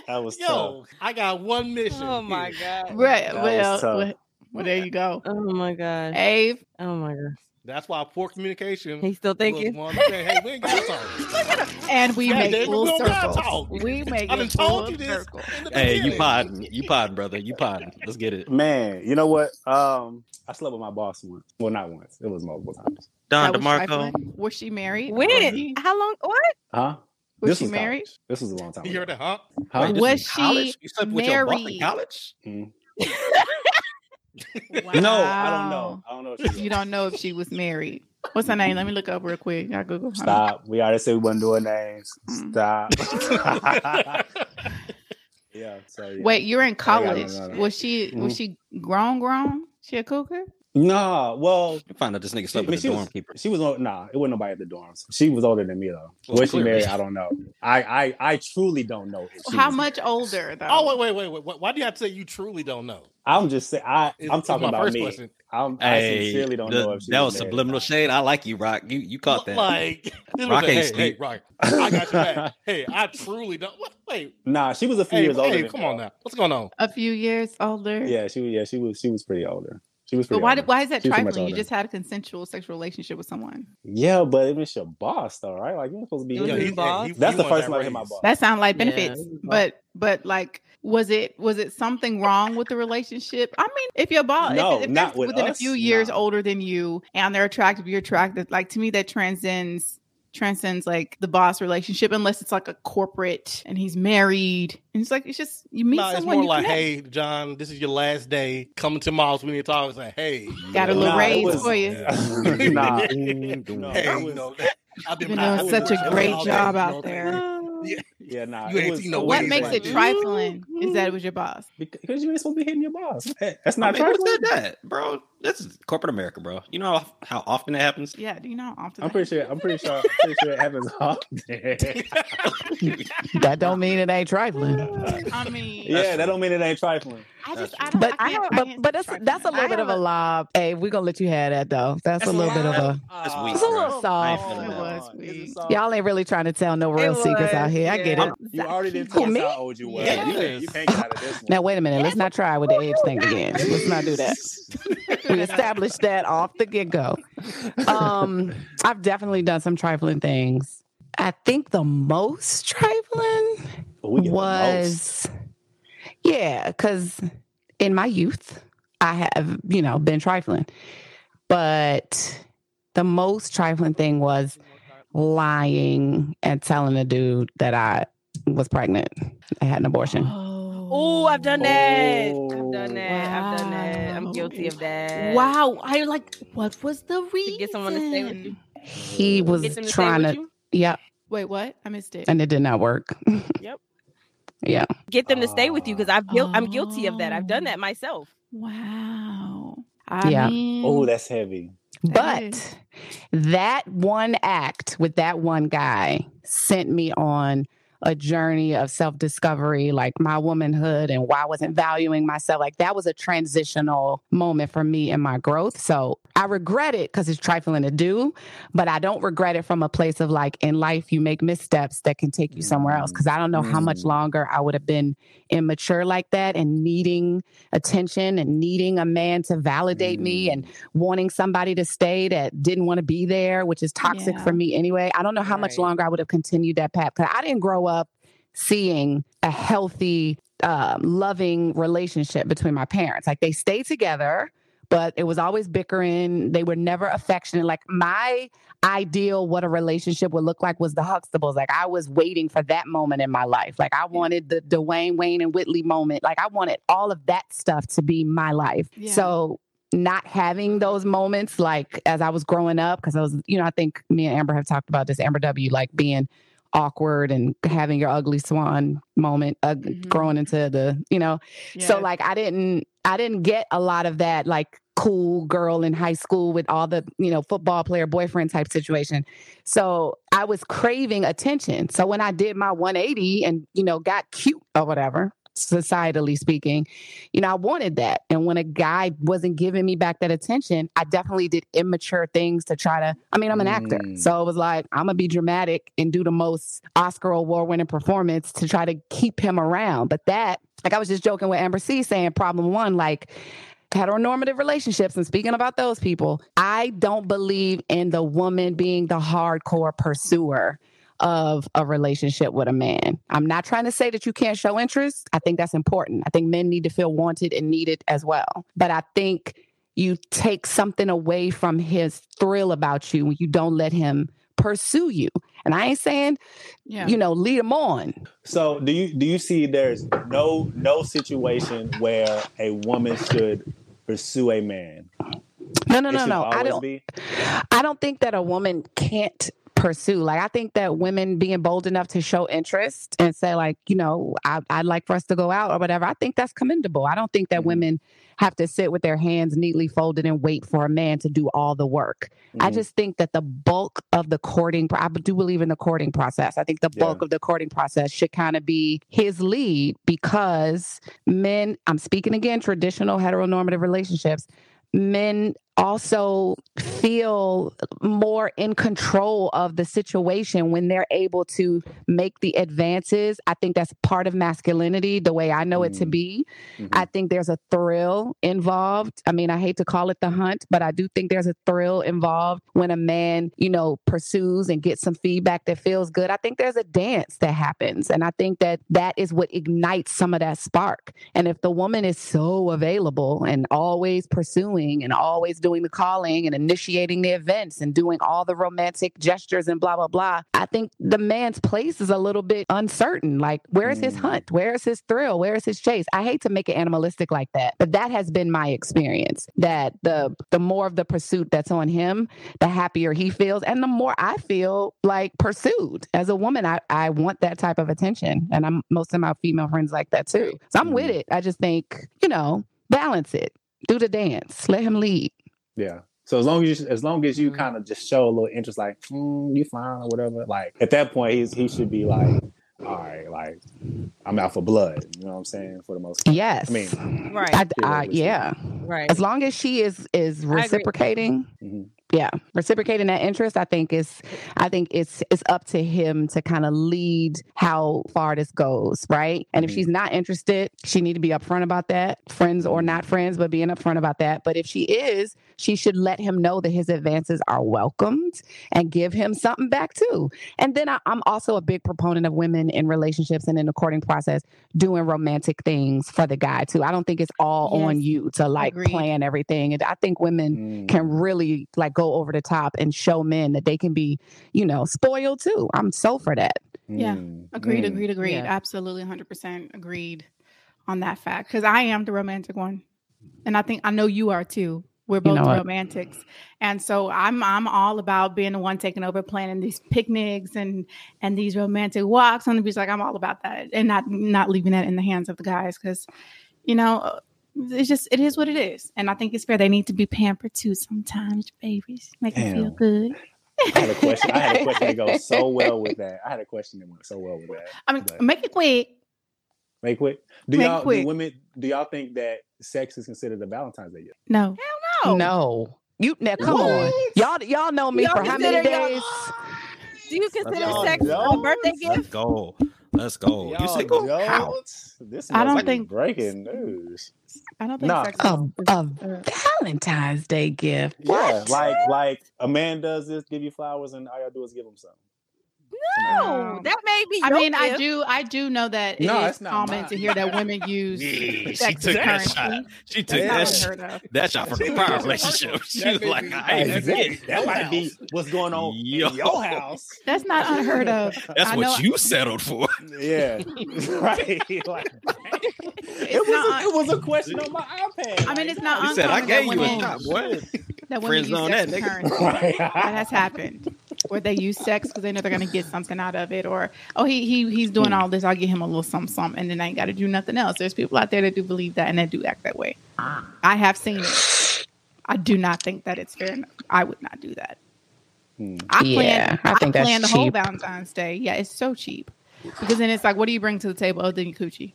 That was tough. Yo, I got one mission. Oh my god. Right. That was Well, tough. well, well, there you go. Oh my god. Ave, Oh my god. That's why poor communication. He's still thinking. Hey, we ain't got talk. and we Yeah, make full we don't circle. We make I done it full told you this. circle. in the Hey, you beginning. podding. You podding, brother. You podding. Let's get it. Man, you know what? Um, I slept with my boss once. Well, not once. It was multiple times. Don That was DeMarco. trifling. Was she married? When? Was How long? What? Huh? Was this she was married? college. This was a long time. You ago. heard that, huh? Huh? Wait, Was is college? she You slept with your boss in married? college? Mm. Wow. No, I don't know. I don't know. If she You don't know if she was married. What's her name? Let me look up real quick. I Google. her. Stop. We already said we wasn't doing names. Mm. Stop. yeah. So yeah. Wait, you're in college. Was she was Mhm. she grown grown? She a cougar? Nah. Well, You find out this nigga I slept mean, with she the was, dorm keeper. she was on. Nah, it wasn't nobody at the dorms. She was older than me though. Well, was she married? I don't know. I I I truly don't know. If she How was- much older though? Oh wait, wait, wait, wait. Why- Why do you have to say you truly don't know? I'm just saying. I Is- I'm talking about me. question. I'm, I Hey, sincerely don't the- know if she that was married or subliminal shade. I like you, Rock. You you caught that. Like, this was Rock ain't hey, hey, sleep. Rock. I got your back. hey, I truly don't. What? Wait, Nah, she was a few hey, years older. hey, than come me, on though. now. What's going on? a few years older. Yeah, she was yeah she was she was pretty older. She was But why older. why is that She was too much trifling? You just had a consensual sexual relationship with someone. Yeah, but it was your boss though, right? Like you're supposed to be. It Yeah, he- boss? he- That's he the first that time I hit my boss. That sounds like Yeah. benefits. But but like was it was it something wrong with the relationship? I mean, if your boss No, if, if not with within a few years no. older than you and they're attractive, you're attracted. Like to me, that transcends transcends like the boss relationship unless it's like a corporate and he's married and it's like it's just you meet Nah, it's more you like, connect. hey, John, this is your last day. Coming to Miles, we need to talk. and Say, hey, got a little Nah, raise was- for you. nah. Nah. Hey, it you know, I've been You're doing I- such a great all job day, you out know, there. Yeah, nah. You it ain't was, seen no What makes like it this. trifling is that it was your boss. Because you ain't supposed to be hitting your boss. Hey, That's I not mean, who said that, bro? This is corporate America, bro. You know how, how often it happens. Yeah, do you know how often I'm that pretty sure. I'm pretty sure. I'm pretty sure it happens often. That don't mean it ain't trifling. I mean, yeah, that don't mean it ain't trifling. I just, That's I don't, But I can't, I but can't but that's trifling. that's a little bit of a have a- lob. Hey, we're gonna let you have that though. That's, That's a little bit of a That's weak, It's a little soft. I ain't It that. was weak. y'all ain't really trying to tell no real It secrets out was, here. I get it. You already didn't Who, tell us me? how old you were. You, can't, you can't get out of this one. Now wait a minute. Let's not try with the age thing again. Let's not do that. We established that off the get go. Um, I've definitely done some trifling things. I think the most trifling But we most. was yeah because in my youth i have you know been trifling but the most trifling thing was lying and telling a dude that i was pregnant i had an abortion Oh, I've done that. Oh. I've done oh, that. I've done that. I'm guilty of that. Wow, I like. What was the reason? To get someone to stay with you. he was to trying to you. yeah Wait, what? I missed it. and it did not work Yep. yeah Get them to stay with you because I've guil- I'm guilty of that. I've done Oh. that myself. Wow. I Yeah. mean, Oh, that's heavy. But is- that one act with that one guy sent me on a journey of self discovery, like my womanhood and why I wasn't valuing myself. Like that was a transitional moment for me in my growth. So I regret it because it's trifling to do, but I don't regret it from a place of like in life, you make missteps that can take you somewhere else. Cause I don't know how much Mm. longer I would have been immature like that and needing attention and needing a man to validate me and wanting somebody to stay that didn't want to be there, which is toxic Yeah. for me anyway. I don't know how much longer I would have continued that path because I didn't grow up seeing a healthy, um, loving relationship between my parents. Like they stayed together, but it was always bickering. They were never affectionate. Like my ideal what a relationship would look like was the Huxtables. Like I was waiting for that moment in my life. Like I wanted the Dwayne Wayne and Whitley moment. Like I wanted all of that stuff to be my life. Yeah. So not having those moments like as I was growing up, because I was, you know, I think me and Amber have talked about this, Amber W, like being awkward and having your ugly swan moment, uh, Mhm. growing into the, you know, so like I didn't I didn't get a lot of that like cool girl in high school with all the, you know, football player boyfriend type situation. So I was craving attention. So when I did my 180 and, you know, got cute or whatever, societally speaking, you know, I wanted that. And when a guy wasn't giving me back that attention, I definitely did immature things to try to I mean, I'm an actor. Mm. So it was like I'm gonna be dramatic and do the most Oscar award winning performance to try to keep him around. But that like I was just joking with Amber C saying problem one, like heteronormative relationships and speaking about those people, I don't believe in the woman being the hardcore pursuer of a relationship with a man. I'm not trying to say that you can't show interest. I think that's important. I think men need to feel wanted and needed as well. But I think you take something away from his thrill about you when you don't let him pursue you. And I ain't saying, yeah. you know, lead him on. So do you do you see there's no no situation where a woman should pursue a man? No, no, It no, no. I don't be? I don't think that a woman can't pursue. Like I think that women being bold enough to show interest and say, like, you know, I, I'd like for us to go out or whatever. I think that's commendable. I don't think that Mhm. women have to sit with their hands neatly folded and wait for a man to do all the work. I Mhm. just think that the bulk of the courting, I do believe in the courting process. I think the Yeah. bulk of the courting process should kind of be his lead because men, I'm speaking again, traditional heteronormative relationships, men also feel more in control of the situation when they're able to make the advances. I think that's part of masculinity, the way I know it to Mm. be. Mhm. I think there's a thrill involved. I mean, I hate to call it the hunt, but I do think there's a thrill involved when a man, you know, pursues and gets some feedback that feels good. I think there's a dance that happens. And I think that that is what ignites some of that spark. And if the woman is so available and always pursuing and always doing the calling and initiating the events and doing all the romantic gestures and blah, blah, blah, I think the man's place is a little bit uncertain. Like, where is his Mm. hunt? Where is his thrill? Where is his chase? I hate to make it animalistic like that, but that has been my experience that the the more of the pursuit that's on him, the happier he feels and the more I feel like pursued. As a woman, I, I want that type of attention. And I'm most of my female friends like that too. So I'm with Mhm. it. I just think, you know, balance it. Do the dance. Let him lead. Yeah. So as long as you, as long as you Mhm. kind of just show a little interest, like mm, you fine or whatever, like at that point he's he should be like, all right, like I'm out for blood. You know what I'm saying? For the most. part. Yes. I mean, Right. I, I, Theoretically yeah. right. As long as she is is agree. reciprocating, Mhm. yeah, reciprocating that interest, I think is, I think it's it's up to him to kind of lead how far this goes, right? And if Mhm. she's not interested, she need to be upfront about that, friends or not friends, but being upfront about that. But if she is, she should let him know that his advances are welcomed and give him something back too. And then I, I'm also a big proponent of women in relationships and in the courting process doing romantic things for the guy too. I don't think it's all on you to like Agreed. plan everything. And I think women Mm. can really like go over the top and show men that they can be, you know, spoiled too. I'm so for that. Yeah. Mm. Agreed, Mm. agreed, agreed. Yeah. Absolutely 100% agreed on that fact. Because I am the romantic one. And I think I know you are too. We're both know what? romantics. And so I'm I'm all about being the one taking over planning these picnics and and these romantic walks on the beach. Like I'm all about that. And not not leaving that in the hands of the guys because you know it's just it is what it is. And I think it's fair. They need to be pampered too sometimes, babies. Make them feel good. I had a question. I had a question that goes so well with that. I had a question that went so well with that. I mean, But- make it quick. Make quick. Do Make y'all quick. do women do y'all think that sex is considered a Valentine's Day gift? No. No. No. You now come What? on. Y'all y'all know me Y'all for how many days? Do you consider Y'all sex a don't? birthday Let's gift? go. Let's go. You Y'all single? How? don't? This I don't must think- breaking news. I don't think Nah. sex A, is- a uh, Valentine's Day gift. Yeah, What? like like a man does this, give you flowers, and all y'all do is give him something. No, that may be. I your mean, I do, I do know that No, it's common mine. to hear that women use Yeah, she took that shot. She took Yeah. that shot. unheard of. That shot from a prior relationship. She was like, I ain't Exactly. forget. That might be what's going on Yo. in your house. That's not unheard of. That's I what know- you settled for. Yeah, right. Like, it was not- a, it was a question on my iPad. I mean, it's not He said, I gave you a shot, boy. that women Friends use on that, as nigga. currency. Right. that has happened where they use sex because they know they're going to get something out of it or oh he, he he's doing all this i'll get him a little something something and then i ain't got to do nothing else there's people out there that do believe that and that do act that way i have seen it i do not think that it's fair enough. i would not do that Hmm. i Yeah, plan I i, think that's plan the whole cheap. valentine's day yeah it's so cheap because then it's like what do you bring to the table other than coochie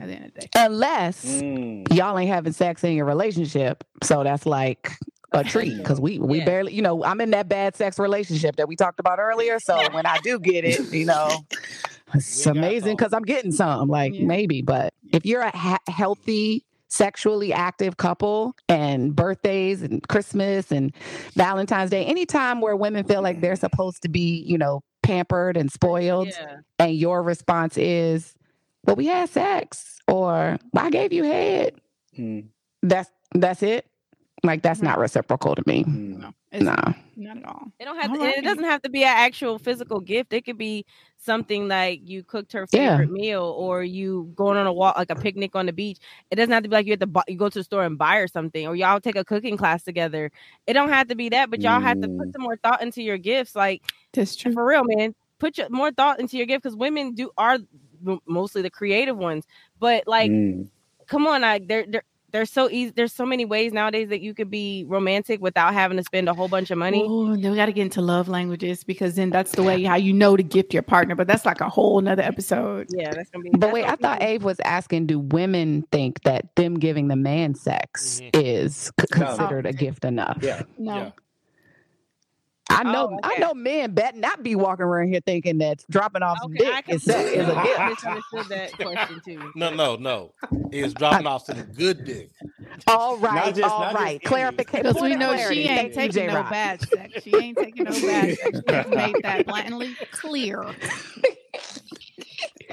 at the end of the day Unless Mm. y'all ain't having sex in your relationship. So that's like a treat because we we Yeah. barely, you know, I'm in that bad sex relationship that we talked about earlier. So when I do get it, you know, it's We amazing because I'm getting some, like Yeah. maybe. But if you're a ha- healthy, sexually active couple and birthdays and Christmas and Valentine's Day, anytime where women feel like they're supposed to be, you know, pampered and spoiled, Yeah. and your response is, "Well, we had sex," or "I gave you head." Mm. That's that's it. Like that's not reciprocal to me. Mm. no it's No. not at all It don't have to, right. it doesn't have to be an actual physical gift. It could be something like you cooked her Yeah. favorite meal, or you going on a walk, like a picnic on the beach. It doesn't have to be like you have to buy, you go to the store and buy her something, or y'all take a cooking class together. It don't have to be that, but y'all have to Mm. put some more thought into your gifts. Like that's true for real, man. Put your, more thought into your gift because women do are mostly the creative ones. But like, Mm. come on, like they're they're there's so easy. There's so many ways nowadays that you could be romantic without having to spend a whole bunch of money. Oh, then we got to get into love languages because then that's the way how you know to gift your partner. But that's like a whole nother episode. Yeah, that's gonna be. But that's wait, I thought be- Abe was asking, do women think that them giving the man sex Mhm. is c- No. considered a gift enough? Yeah. No, Yeah. I know, Oh, I okay. know, men bet not be walking around here thinking that dropping off some Okay, I dick is, sex, is a completely gift. misunderstood that question too. No, no, no. It's dropping off to the good dick. All right, just- all not just right. Clarification. because we know clarity. she ain't Thank you, taking no J-Rock. bad sex. She ain't taking no bad sex. She made that blatantly clear.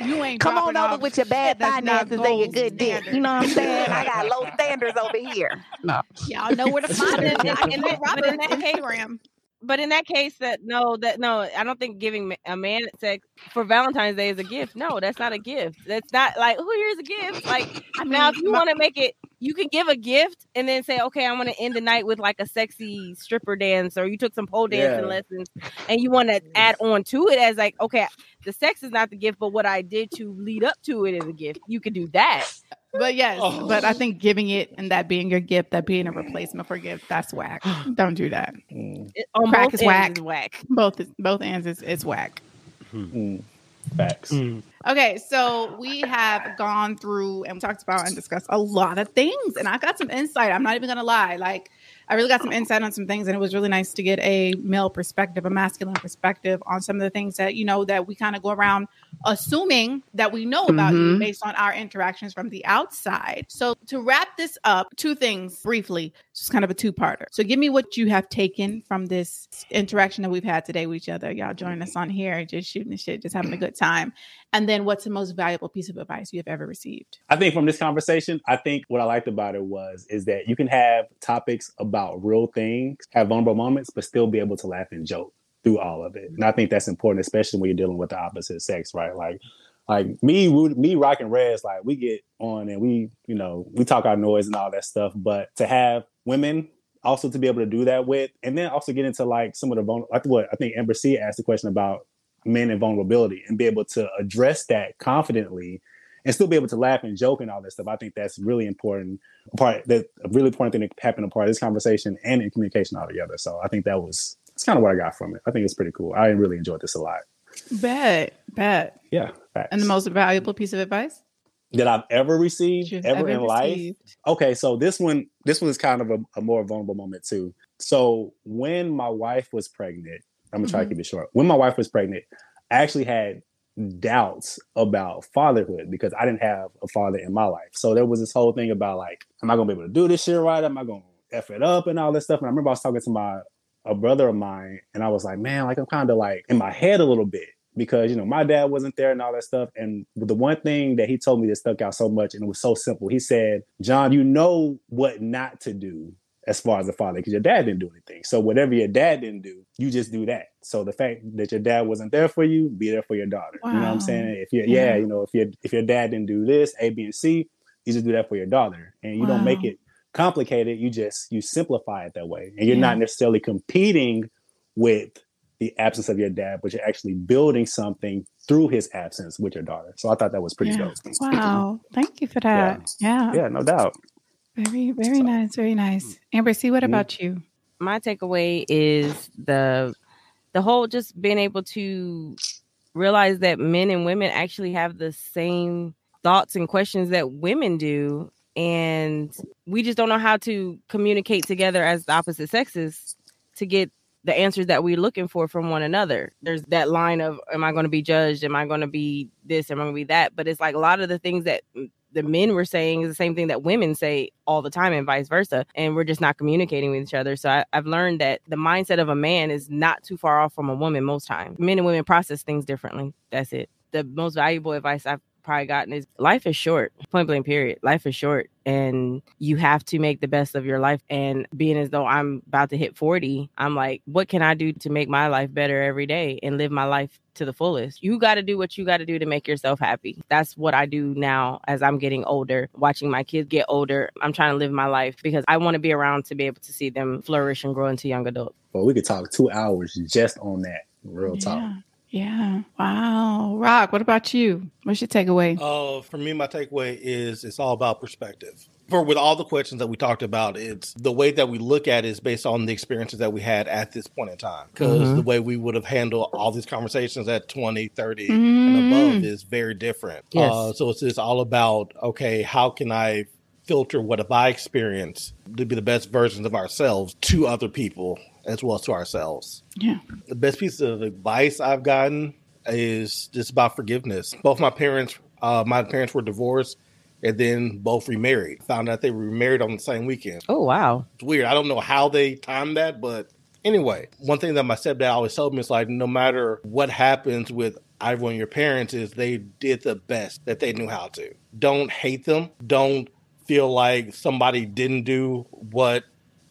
You ain't Come on over with your bad shit that's not finances and your gold good dick. You know what I'm saying? I got low standards over here. No. Y'all know where to find it. In- I can in put that- but in that case- Instagram. But in that case, that no, that no, I don't think giving a man sex for Valentine's Day is a gift. No, that's not a gift. That's not like who here's a gift. Like I now, if you want to make it, you can give a gift and then say, okay, I want to end the night with like a sexy stripper dance, or you took some pole dancing Yeah. lessons, and you want to add on to it as like, okay, the sex is not the gift, but what I did to lead up to it is a gift. You can do that. But yes, Oh. but I think giving it and that being your gift, that being a replacement for gift, that's whack. Don't do that. Mm. It, Crack is whack. is whack. Both both ends is, is whack. Mm. Facts. Okay, so we have gone through and talked about and discussed a lot of things, and I got some insight. I'm not even gonna lie, like I really got some insight on some things, and it was really nice to get a male perspective, a masculine perspective on some of the things that you know that we kind of go around assuming that we know about you Mhm. based on our interactions from the outside. So to wrap this up, two things briefly, just kind of a two-parter. So give me what you have taken from this interaction that we've had today with each other. Y'all joining us on here, just shooting the shit, just having a good time. And then what's the most valuable piece of advice you have ever received? I think from this conversation, I think what I liked about it was is that you can have topics about real things, have vulnerable moments, but still be able to laugh and joke through all of it. And I think that's important, especially when you're dealing with the opposite sex, right? Like, like me, Ru- me, Rock and Rez, like we get on and we, you know, we talk our noise and all that stuff. But to have women also to be able to do that with, and then also get into like some of the vulnerable, like what I think Amber C asked the question about men and vulnerability and be able to address that confidently and still be able to laugh and joke and all that stuff. I think that's really important part that a really important thing that happened a part of this conversation and in communication altogether. So I think that was that's kind of what I got from it. I think it's pretty cool. I really enjoyed this a lot. Bet, bet. Yeah. Facts. And the most valuable piece of advice that I've ever received you've ever, in life. Okay, so this one this one is kind of a, a more vulnerable moment too. So when my wife was pregnant, I'm gonna try Mhm. to keep it short. When my wife was pregnant, I actually had doubts about fatherhood because I didn't have a father in my life. So there was this whole thing about like, am I gonna be able to do this shit right? Am I gonna f it up and all this stuff? And I remember I was talking to my a brother of mine, and I was like, man, like I'm kind of like in my head a little bit because you know my dad wasn't there and all that stuff. And the one thing that he told me that stuck out so much, and it was so simple, he said, "John, you know what not to do." As far as a father, because your dad didn't do anything. So whatever your dad didn't do, you just do that. So the fact that your dad wasn't there for you, be there for your daughter. You know what I'm saying? If you Yeah. yeah, you know, if your if your dad didn't do this, A, B, and C, you just do that for your daughter. And you don't make it complicated. You just you simplify it that way. And you're Yeah. not necessarily competing with the absence of your dad, but you're actually building something through his absence with your daughter. So I thought that was pretty Yeah. dope. Wow. Thank you for that. Yeah. Yeah, no doubt. Very, very nice. Very nice. Amber, see, what Mhm. about you? my takeaway is the the whole just being able to realize that men and women actually have the same thoughts and questions that women do and we just don't know how to communicate together as the opposite sexes to get the answers that we're looking for from one another. There's that line of am I going to be judged? Am I going to be this? Am I going to be that? But it's like a lot of the things that the men were saying is the same thing that women say all the time and vice versa and we're just not communicating with each other so I, i've learned that the mindset of a man is not too far off from a woman most times men and women process things differently that's it the most valuable advice i've probably gotten is life is short point blank period life is short and you have to make the best of your life and being as though i'm about to hit 40 i'm like what can i do to make my life better every day and live my life to the fullest you got to do what you got to do to make yourself happy that's what i do now as i'm getting older watching my kids get older i'm trying to live my life because i want to be around to be able to see them flourish and grow into young adults Well, we could talk two hours just on that. Real talk. Yeah. Wow. Rock, what about you? What's your takeaway? Uh, for me, my takeaway is it's all about perspective. For with all the questions that we talked about, it's the way that we look at it is based on the experiences that we had at this point in time. Because Mm-hmm. Mhm. the way we would have handled all these conversations at 20, 30, Mhm. and above is very different. Yes. Uh, so it's just all about, okay, how can I filter what have I experienced to be the best versions of ourselves to other people as well as to ourselves? Yeah. the best piece of advice I've gotten is just about forgiveness. Both my parents, uh, my parents were divorced, and then both remarried. Found out they were remarried on the same weekend. oh wow It's weird. I don't know how they timed that, but anyway, one thing that my stepdad always told me is like, no matter what happens with either one of your parents, is they did the best that they knew how to. Don't hate them. Don't feel like somebody didn't do what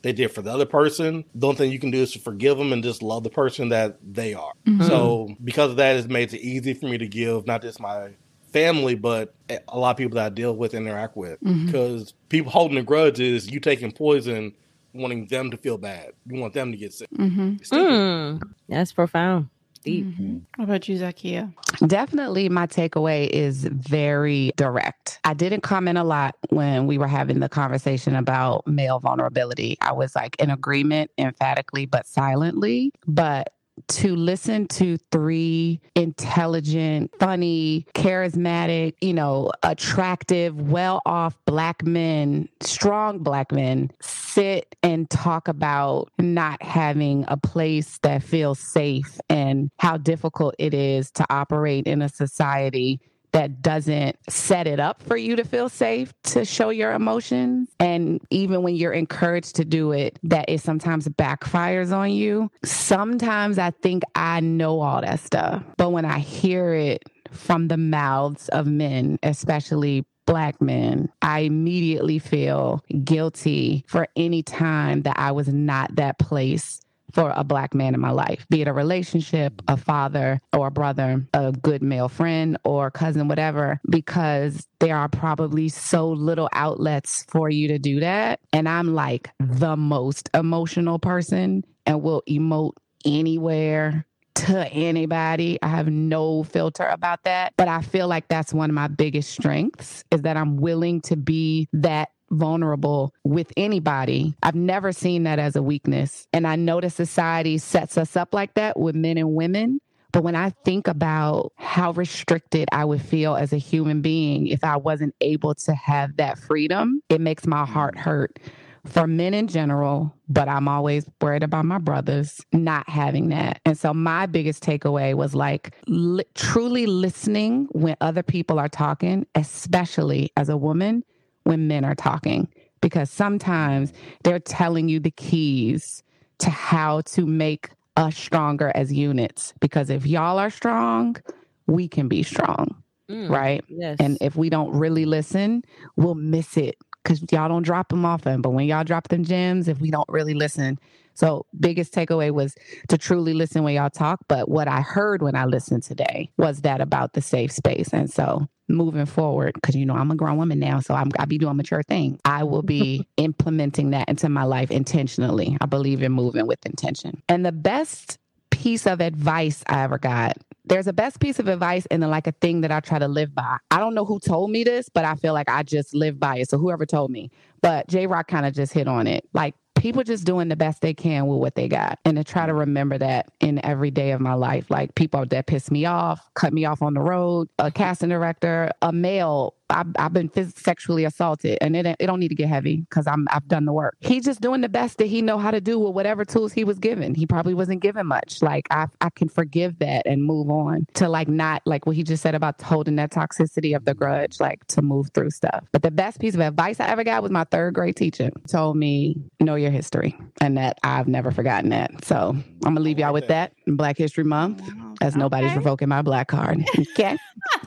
they did for the other person. The only thing you can do is to forgive them and just love the person that they are. Mhm. So because of that, it's made it easy for me to give not just my family, but a lot of people that I deal with, interact with. Because people holding a grudge is you taking poison, wanting them to feel bad. You want them to get sick. Mm-hmm. Mm, that's profound deep Mm-hmm. What about you, Zakia? Definitely, my takeaway is very direct. I didn't comment a lot when we were having the conversation about male vulnerability. I was like in agreement emphatically, but silently. But to listen to three intelligent, funny, charismatic, you know, attractive, well off black men, strong black men sit and talk about not having a place that feels safe and how difficult it is to operate in a society that doesn't set it up for you to feel safe to show your emotions. And even when you're encouraged to do it, that it sometimes backfires on you. Sometimes I think I know all that stuff, but when I hear it from the mouths of men, especially black men, I immediately feel guilty for any time that I was not that place for a black man in my life, be it a relationship, a father or a brother, a good male friend or cousin, whatever, because there are probably so little outlets for you to do that. And I'm like the most emotional person and will emote anywhere to anybody. I have no filter about that. But I feel like that's one of my biggest strengths is that I'm willing to be that vulnerable with anybody. I've never seen that as a weakness. And I know that society sets us up like that with men and women. But when I think about how restricted I would feel as a human being if I wasn't able to have that freedom, it makes my heart hurt for men in general, but I'm always worried about my brothers not having that. And so my biggest takeaway was like li- truly listening when other people are talking, especially as a woman when men are talking, because sometimes they're telling you the keys to how to make us stronger as units. Because if y'all are strong, we can be strong, Mm, right? Yes. And if we don't really listen, we'll miss it because y'all don't drop them often. But when y'all drop them gems, if we don't really listen, so biggest takeaway was to truly listen when y'all talk. But what I heard when I listened today was that about the safe space. And so moving forward, because you know I'm a grown woman now, so I'm I be doing mature things. I will be implementing that into my life intentionally. I believe in moving with intention. And the best piece of advice I ever got. There's a best piece of advice and then like a thing that I try to live by. I don't know who told me this, but I feel like I just live by it. So whoever told me. But J Rock kind of just hit on it. Like people just doing the best they can with what they got. And to try to remember that in every day of my life. Like people that piss me off, cut me off on the road, a casting director, a male. I've, I've been phys- sexually assaulted and it, it don't need to get heavy because I'm I've done the work. He's just doing the best that he know how to do with whatever tools he was given. He probably wasn't given much. Like I I can forgive that and move on to like not like what he just said about holding that toxicity of the grudge, like to move through stuff. But the best piece of advice I ever got was my third grade teacher told me know your history and that I've never forgotten that. So I'm gonna leave y'all with that. Black History Month as nobody's Okay. revoking my black card. Okay.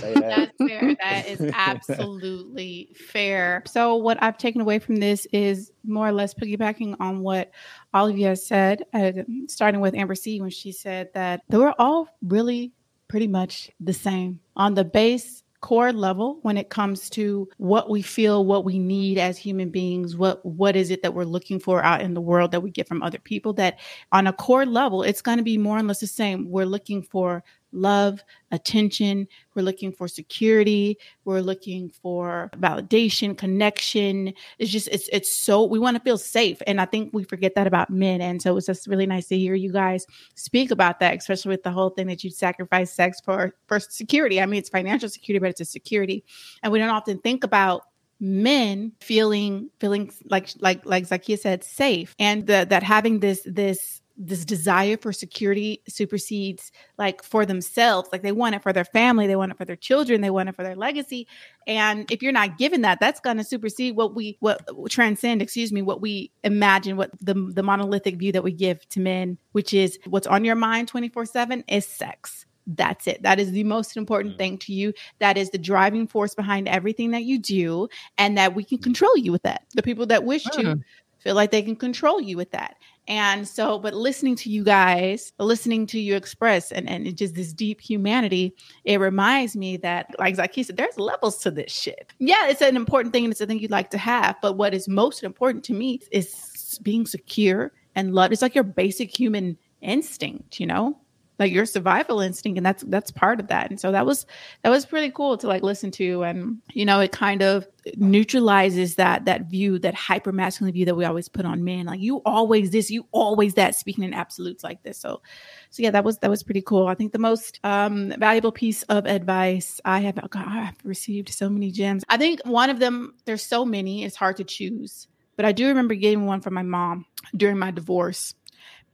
Say that. That's fair. That is absolutely fair. So, what I've taken away from this is more or less piggybacking on what all of you have said, uh, starting with Amber C when she said that they were all really pretty much the same on the base core level when it comes to what we feel what we need as human beings what what is it that we're looking for out in the world that we get from other people that on a core level it's going to be more or less the same we're looking for love attention. We're looking for security. We're looking for validation connection. It's just it's it's so we want to feel safe and i think we forget that about men and so it's just really nice to hear you guys speak about that especially with the whole thing that you sacrifice sex for for security. I mean it's financial security but it's a security. And we don't often think about men feeling feeling like like like Zakia said safe and the, that having this this this desire for security supersedes like for themselves like they want it for their family they want it for their children they want it for their legacy and if you're not given that that's going to supersede what we what transcend excuse me what we imagine what the the monolithic view that we give to men which is what's on your mind 24/7 is sex that's it. That is the most important mm. thing to you. That is the driving force behind everything that you do, and that we can control you with that. The people that wish to mm. feel like they can control you with that. And so, but listening to you guys, listening to you express and, and just this deep humanity, it reminds me that, like Zaki said, there's levels to this shit. Yeah, it's an important thing and it's a thing you'd like to have. But what is most important to me is being secure and love. It's like your basic human instinct, you know? Like your survival instinct and that's that's part of that. And so that was that was pretty cool to like listen to. And you know it kind of neutralizes that that view that hyper masculine view that we always put on men. Like you always this you always that speaking in absolutes like this. So so yeah that was that was pretty cool. I think the most um valuable piece of advice i have oh God, i've received so many gems. I think one of them there's so many it's hard to choose. But i do remember getting one from my mom during my divorce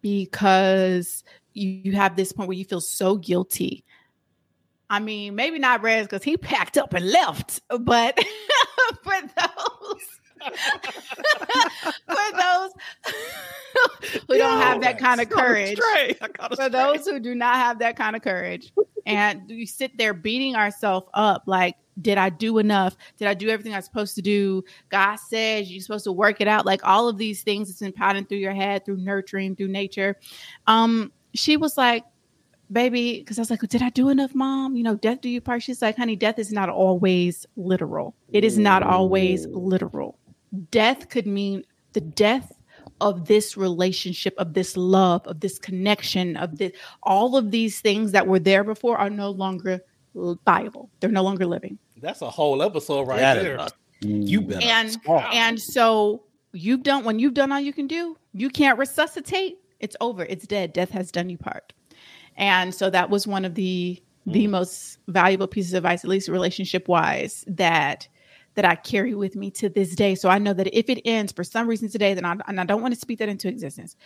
because you, have this point where you feel so guilty. I mean, maybe not Rez because he packed up and left, but for those for those who don't have that kind of courage, for those who do not have that kind of courage, and we sit there beating ourselves up like, did I do enough? Did I do everything I was supposed to do? God says you're supposed to work it out. Like all of these things that's been pounding through your head, through nurturing, through nature. Um, she was like, baby, because I was like, did I do enough, mom? You know, death do you part. She's like, honey, death is not always literal. It is not always literal. Death could mean the death of this relationship, of this love, of this connection, of this all of these things that were there before are no longer viable. They're no longer living. That's a whole episode right That is there. a- you mm, better And and so you've done when you've done all you can do, you can't resuscitate. It's over. It's dead. Death has done you part. And so that was one of the the hmm. most valuable pieces of advice, at least relationship wise, that that I carry with me to this day. So I know that if it ends for some reason today, then I and I don't want to speak that into existence,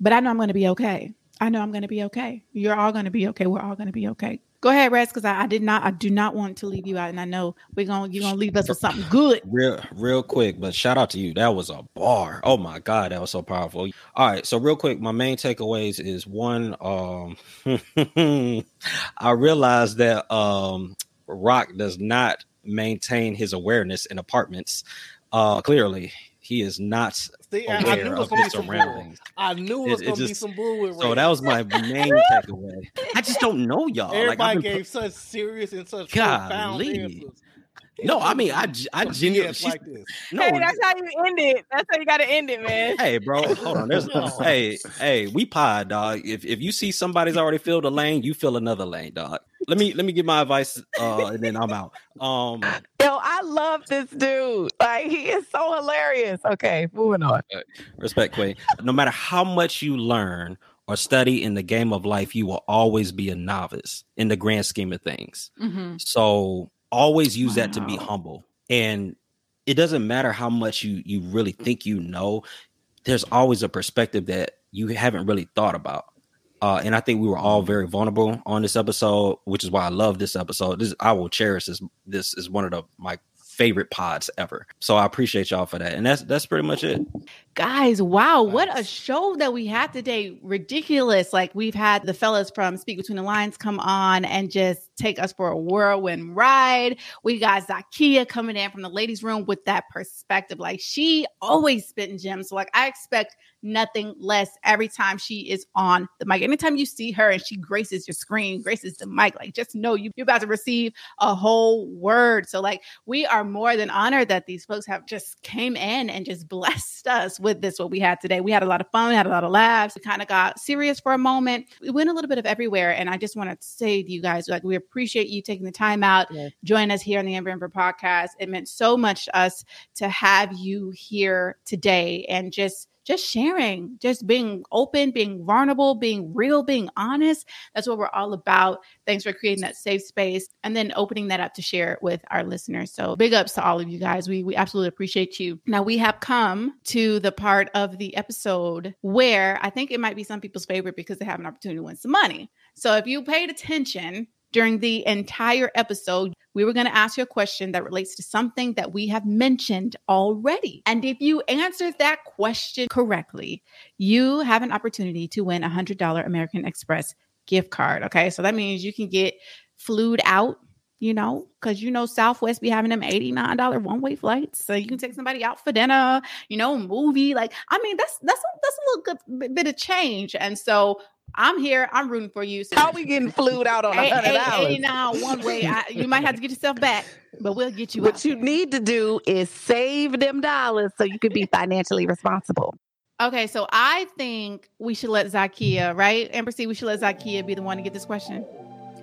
but I know I'm going to be okay. I know I'm going to be okay. You're all going to be okay. We're all going to be okay. Go ahead, Rez, because I, I, did not, I do not want to leave you out, and I know we're gonna, you're gonna leave us with something good. Real, real quick, but shout out to you. That was a bar. Oh my god, that was so powerful. All right, so real quick, my main takeaways is one. Um, I realized that um, Rock does not maintain his awareness in apartments. Uh, clearly, he is not See, I, knew it was gonna be some bull. I knew it was it, gonna just, be some bull with So that was my main takeaway. I just don't know y'all. Everybody like, gave such serious and such profound answers. No, I mean, I, I genuinely like this. No, hey, that's how you end it. That's how you got to end it, man. Hey, bro, hold on. There's, hey, hey, we pod, dog. If if you see somebody's already filled a lane, you fill another lane, dog. Let me let me give my advice, uh, and then I'm out. Um, yo, I love this dude. Like he is so hilarious. Okay, moving on. Respect, Quay. No matter how much you learn or study in the game of life, you will always be a novice in the grand scheme of things. Mm-hmm. So always use wow. that to be humble and it doesn't matter how much you you really think you know there's always a perspective that you haven't really thought about uh, and I think we were all very vulnerable on this episode, which is why I love this episode. This I will cherish this. This is one of the my favorite pods ever. So I appreciate y'all for that. And that's that's pretty much it. Guys, wow, nice. what a show that we had today. Ridiculous. Like we've had the fellas from Speak Between the Lines come on and just take us for a whirlwind ride. We got Zakia coming in from the ladies' room with that perspective. Like she always spitting gems. So like I expect nothing less every time she is on the mic. Anytime you see her and she graces your screen, graces the mic, like just know you, you're about to receive a whole word. So like we are more than honored that these folks have just came in and just blessed us with this what we had today. We had a lot of fun, we had a lot of laughs. We kind of got serious for a moment. We went a little bit of everywhere, and I just want to say to you guys, like we appreciate you taking the time out, yeah. join us here on the Amber Amber podcast. It meant so much to us to have you here today and just just sharing, just being open, being vulnerable, being real, being honest. That's what we're all about. Thanks for creating that safe space and then opening that up to share it with our listeners. So big ups to all of you guys. We we absolutely appreciate you. Now we have come to the part of the episode where I think it might be some people's favorite because they have an opportunity to win some money. So if you paid attention, during the entire episode, we were going to ask you a question that relates to something that we have mentioned already. And if you answer that question correctly, you have an opportunity to win a $100 American Express gift card. Okay. So that means you can get flued out you know, because you know Southwest be having them $89 one-way flights. So you can take somebody out for dinner, you know, movie. Like, I mean, that's that's a, that's a little good bit of change. And so I'm here. I'm rooting for you. So How we getting flued out on a hundred dollars? Now one way. I, you might have to get yourself back, but we'll get you. What you there. need to do is save them dollars so you can be financially responsible. Okay, so I think we should let Zakia, right? Amber C, we should let Zakia be the one to get this question.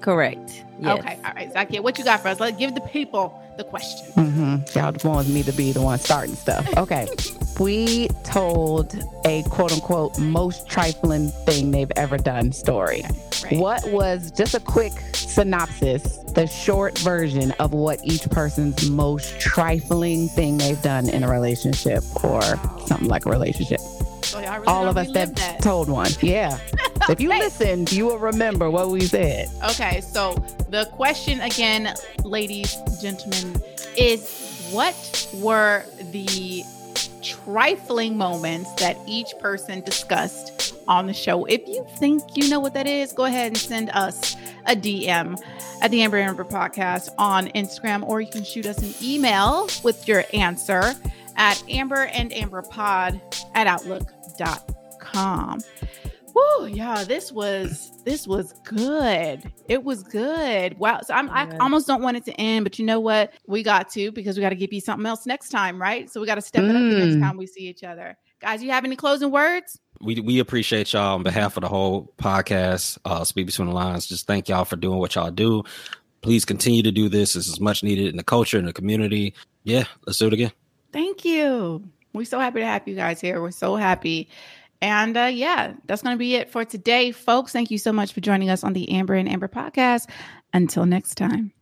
Correct. Yes. Okay. All right, Zakia, what you got for us? Let's give the people the question. Mm-hmm. Y'all just want me to be the one starting stuff. Okay. we told a quote unquote most trifling thing they've ever done story. Right. What was just a quick synopsis, the short version of what each person's most trifling thing they've done in a relationship or something like a relationship? Oh, really All of us that, that, told one. Yeah. if you hey. listened, you will remember what we said. Okay. So the question again, ladies, and gentlemen, is what were the trifling moments that each person discussed on the show? If you think you know what that is, go ahead and send us a DM at the Amber Amber Podcast on Instagram, or you can shoot us an email with your answer at amber and amber pod at outlook.com. Woo, yeah, this was this was good. It was good. Wow. So I'm, I almost don't want it to end, but you know what? We got to because we got to give you something else next time, right? So we got to step mm. it up the next mm. time we see each other. Guys, you have any closing words? We we appreciate y'all on behalf of the whole podcast, uh, Speak Between the Lines. Just thank y'all for doing what y'all do. Please continue to do this. This is much needed in the culture and the community. Yeah, let's do it again. Thank you. We're so happy to have you guys here. We're so happy. And uh, yeah, that's going to be it for today, folks. Thank you so much for joining us on the Amber and Amber podcast. Until next time.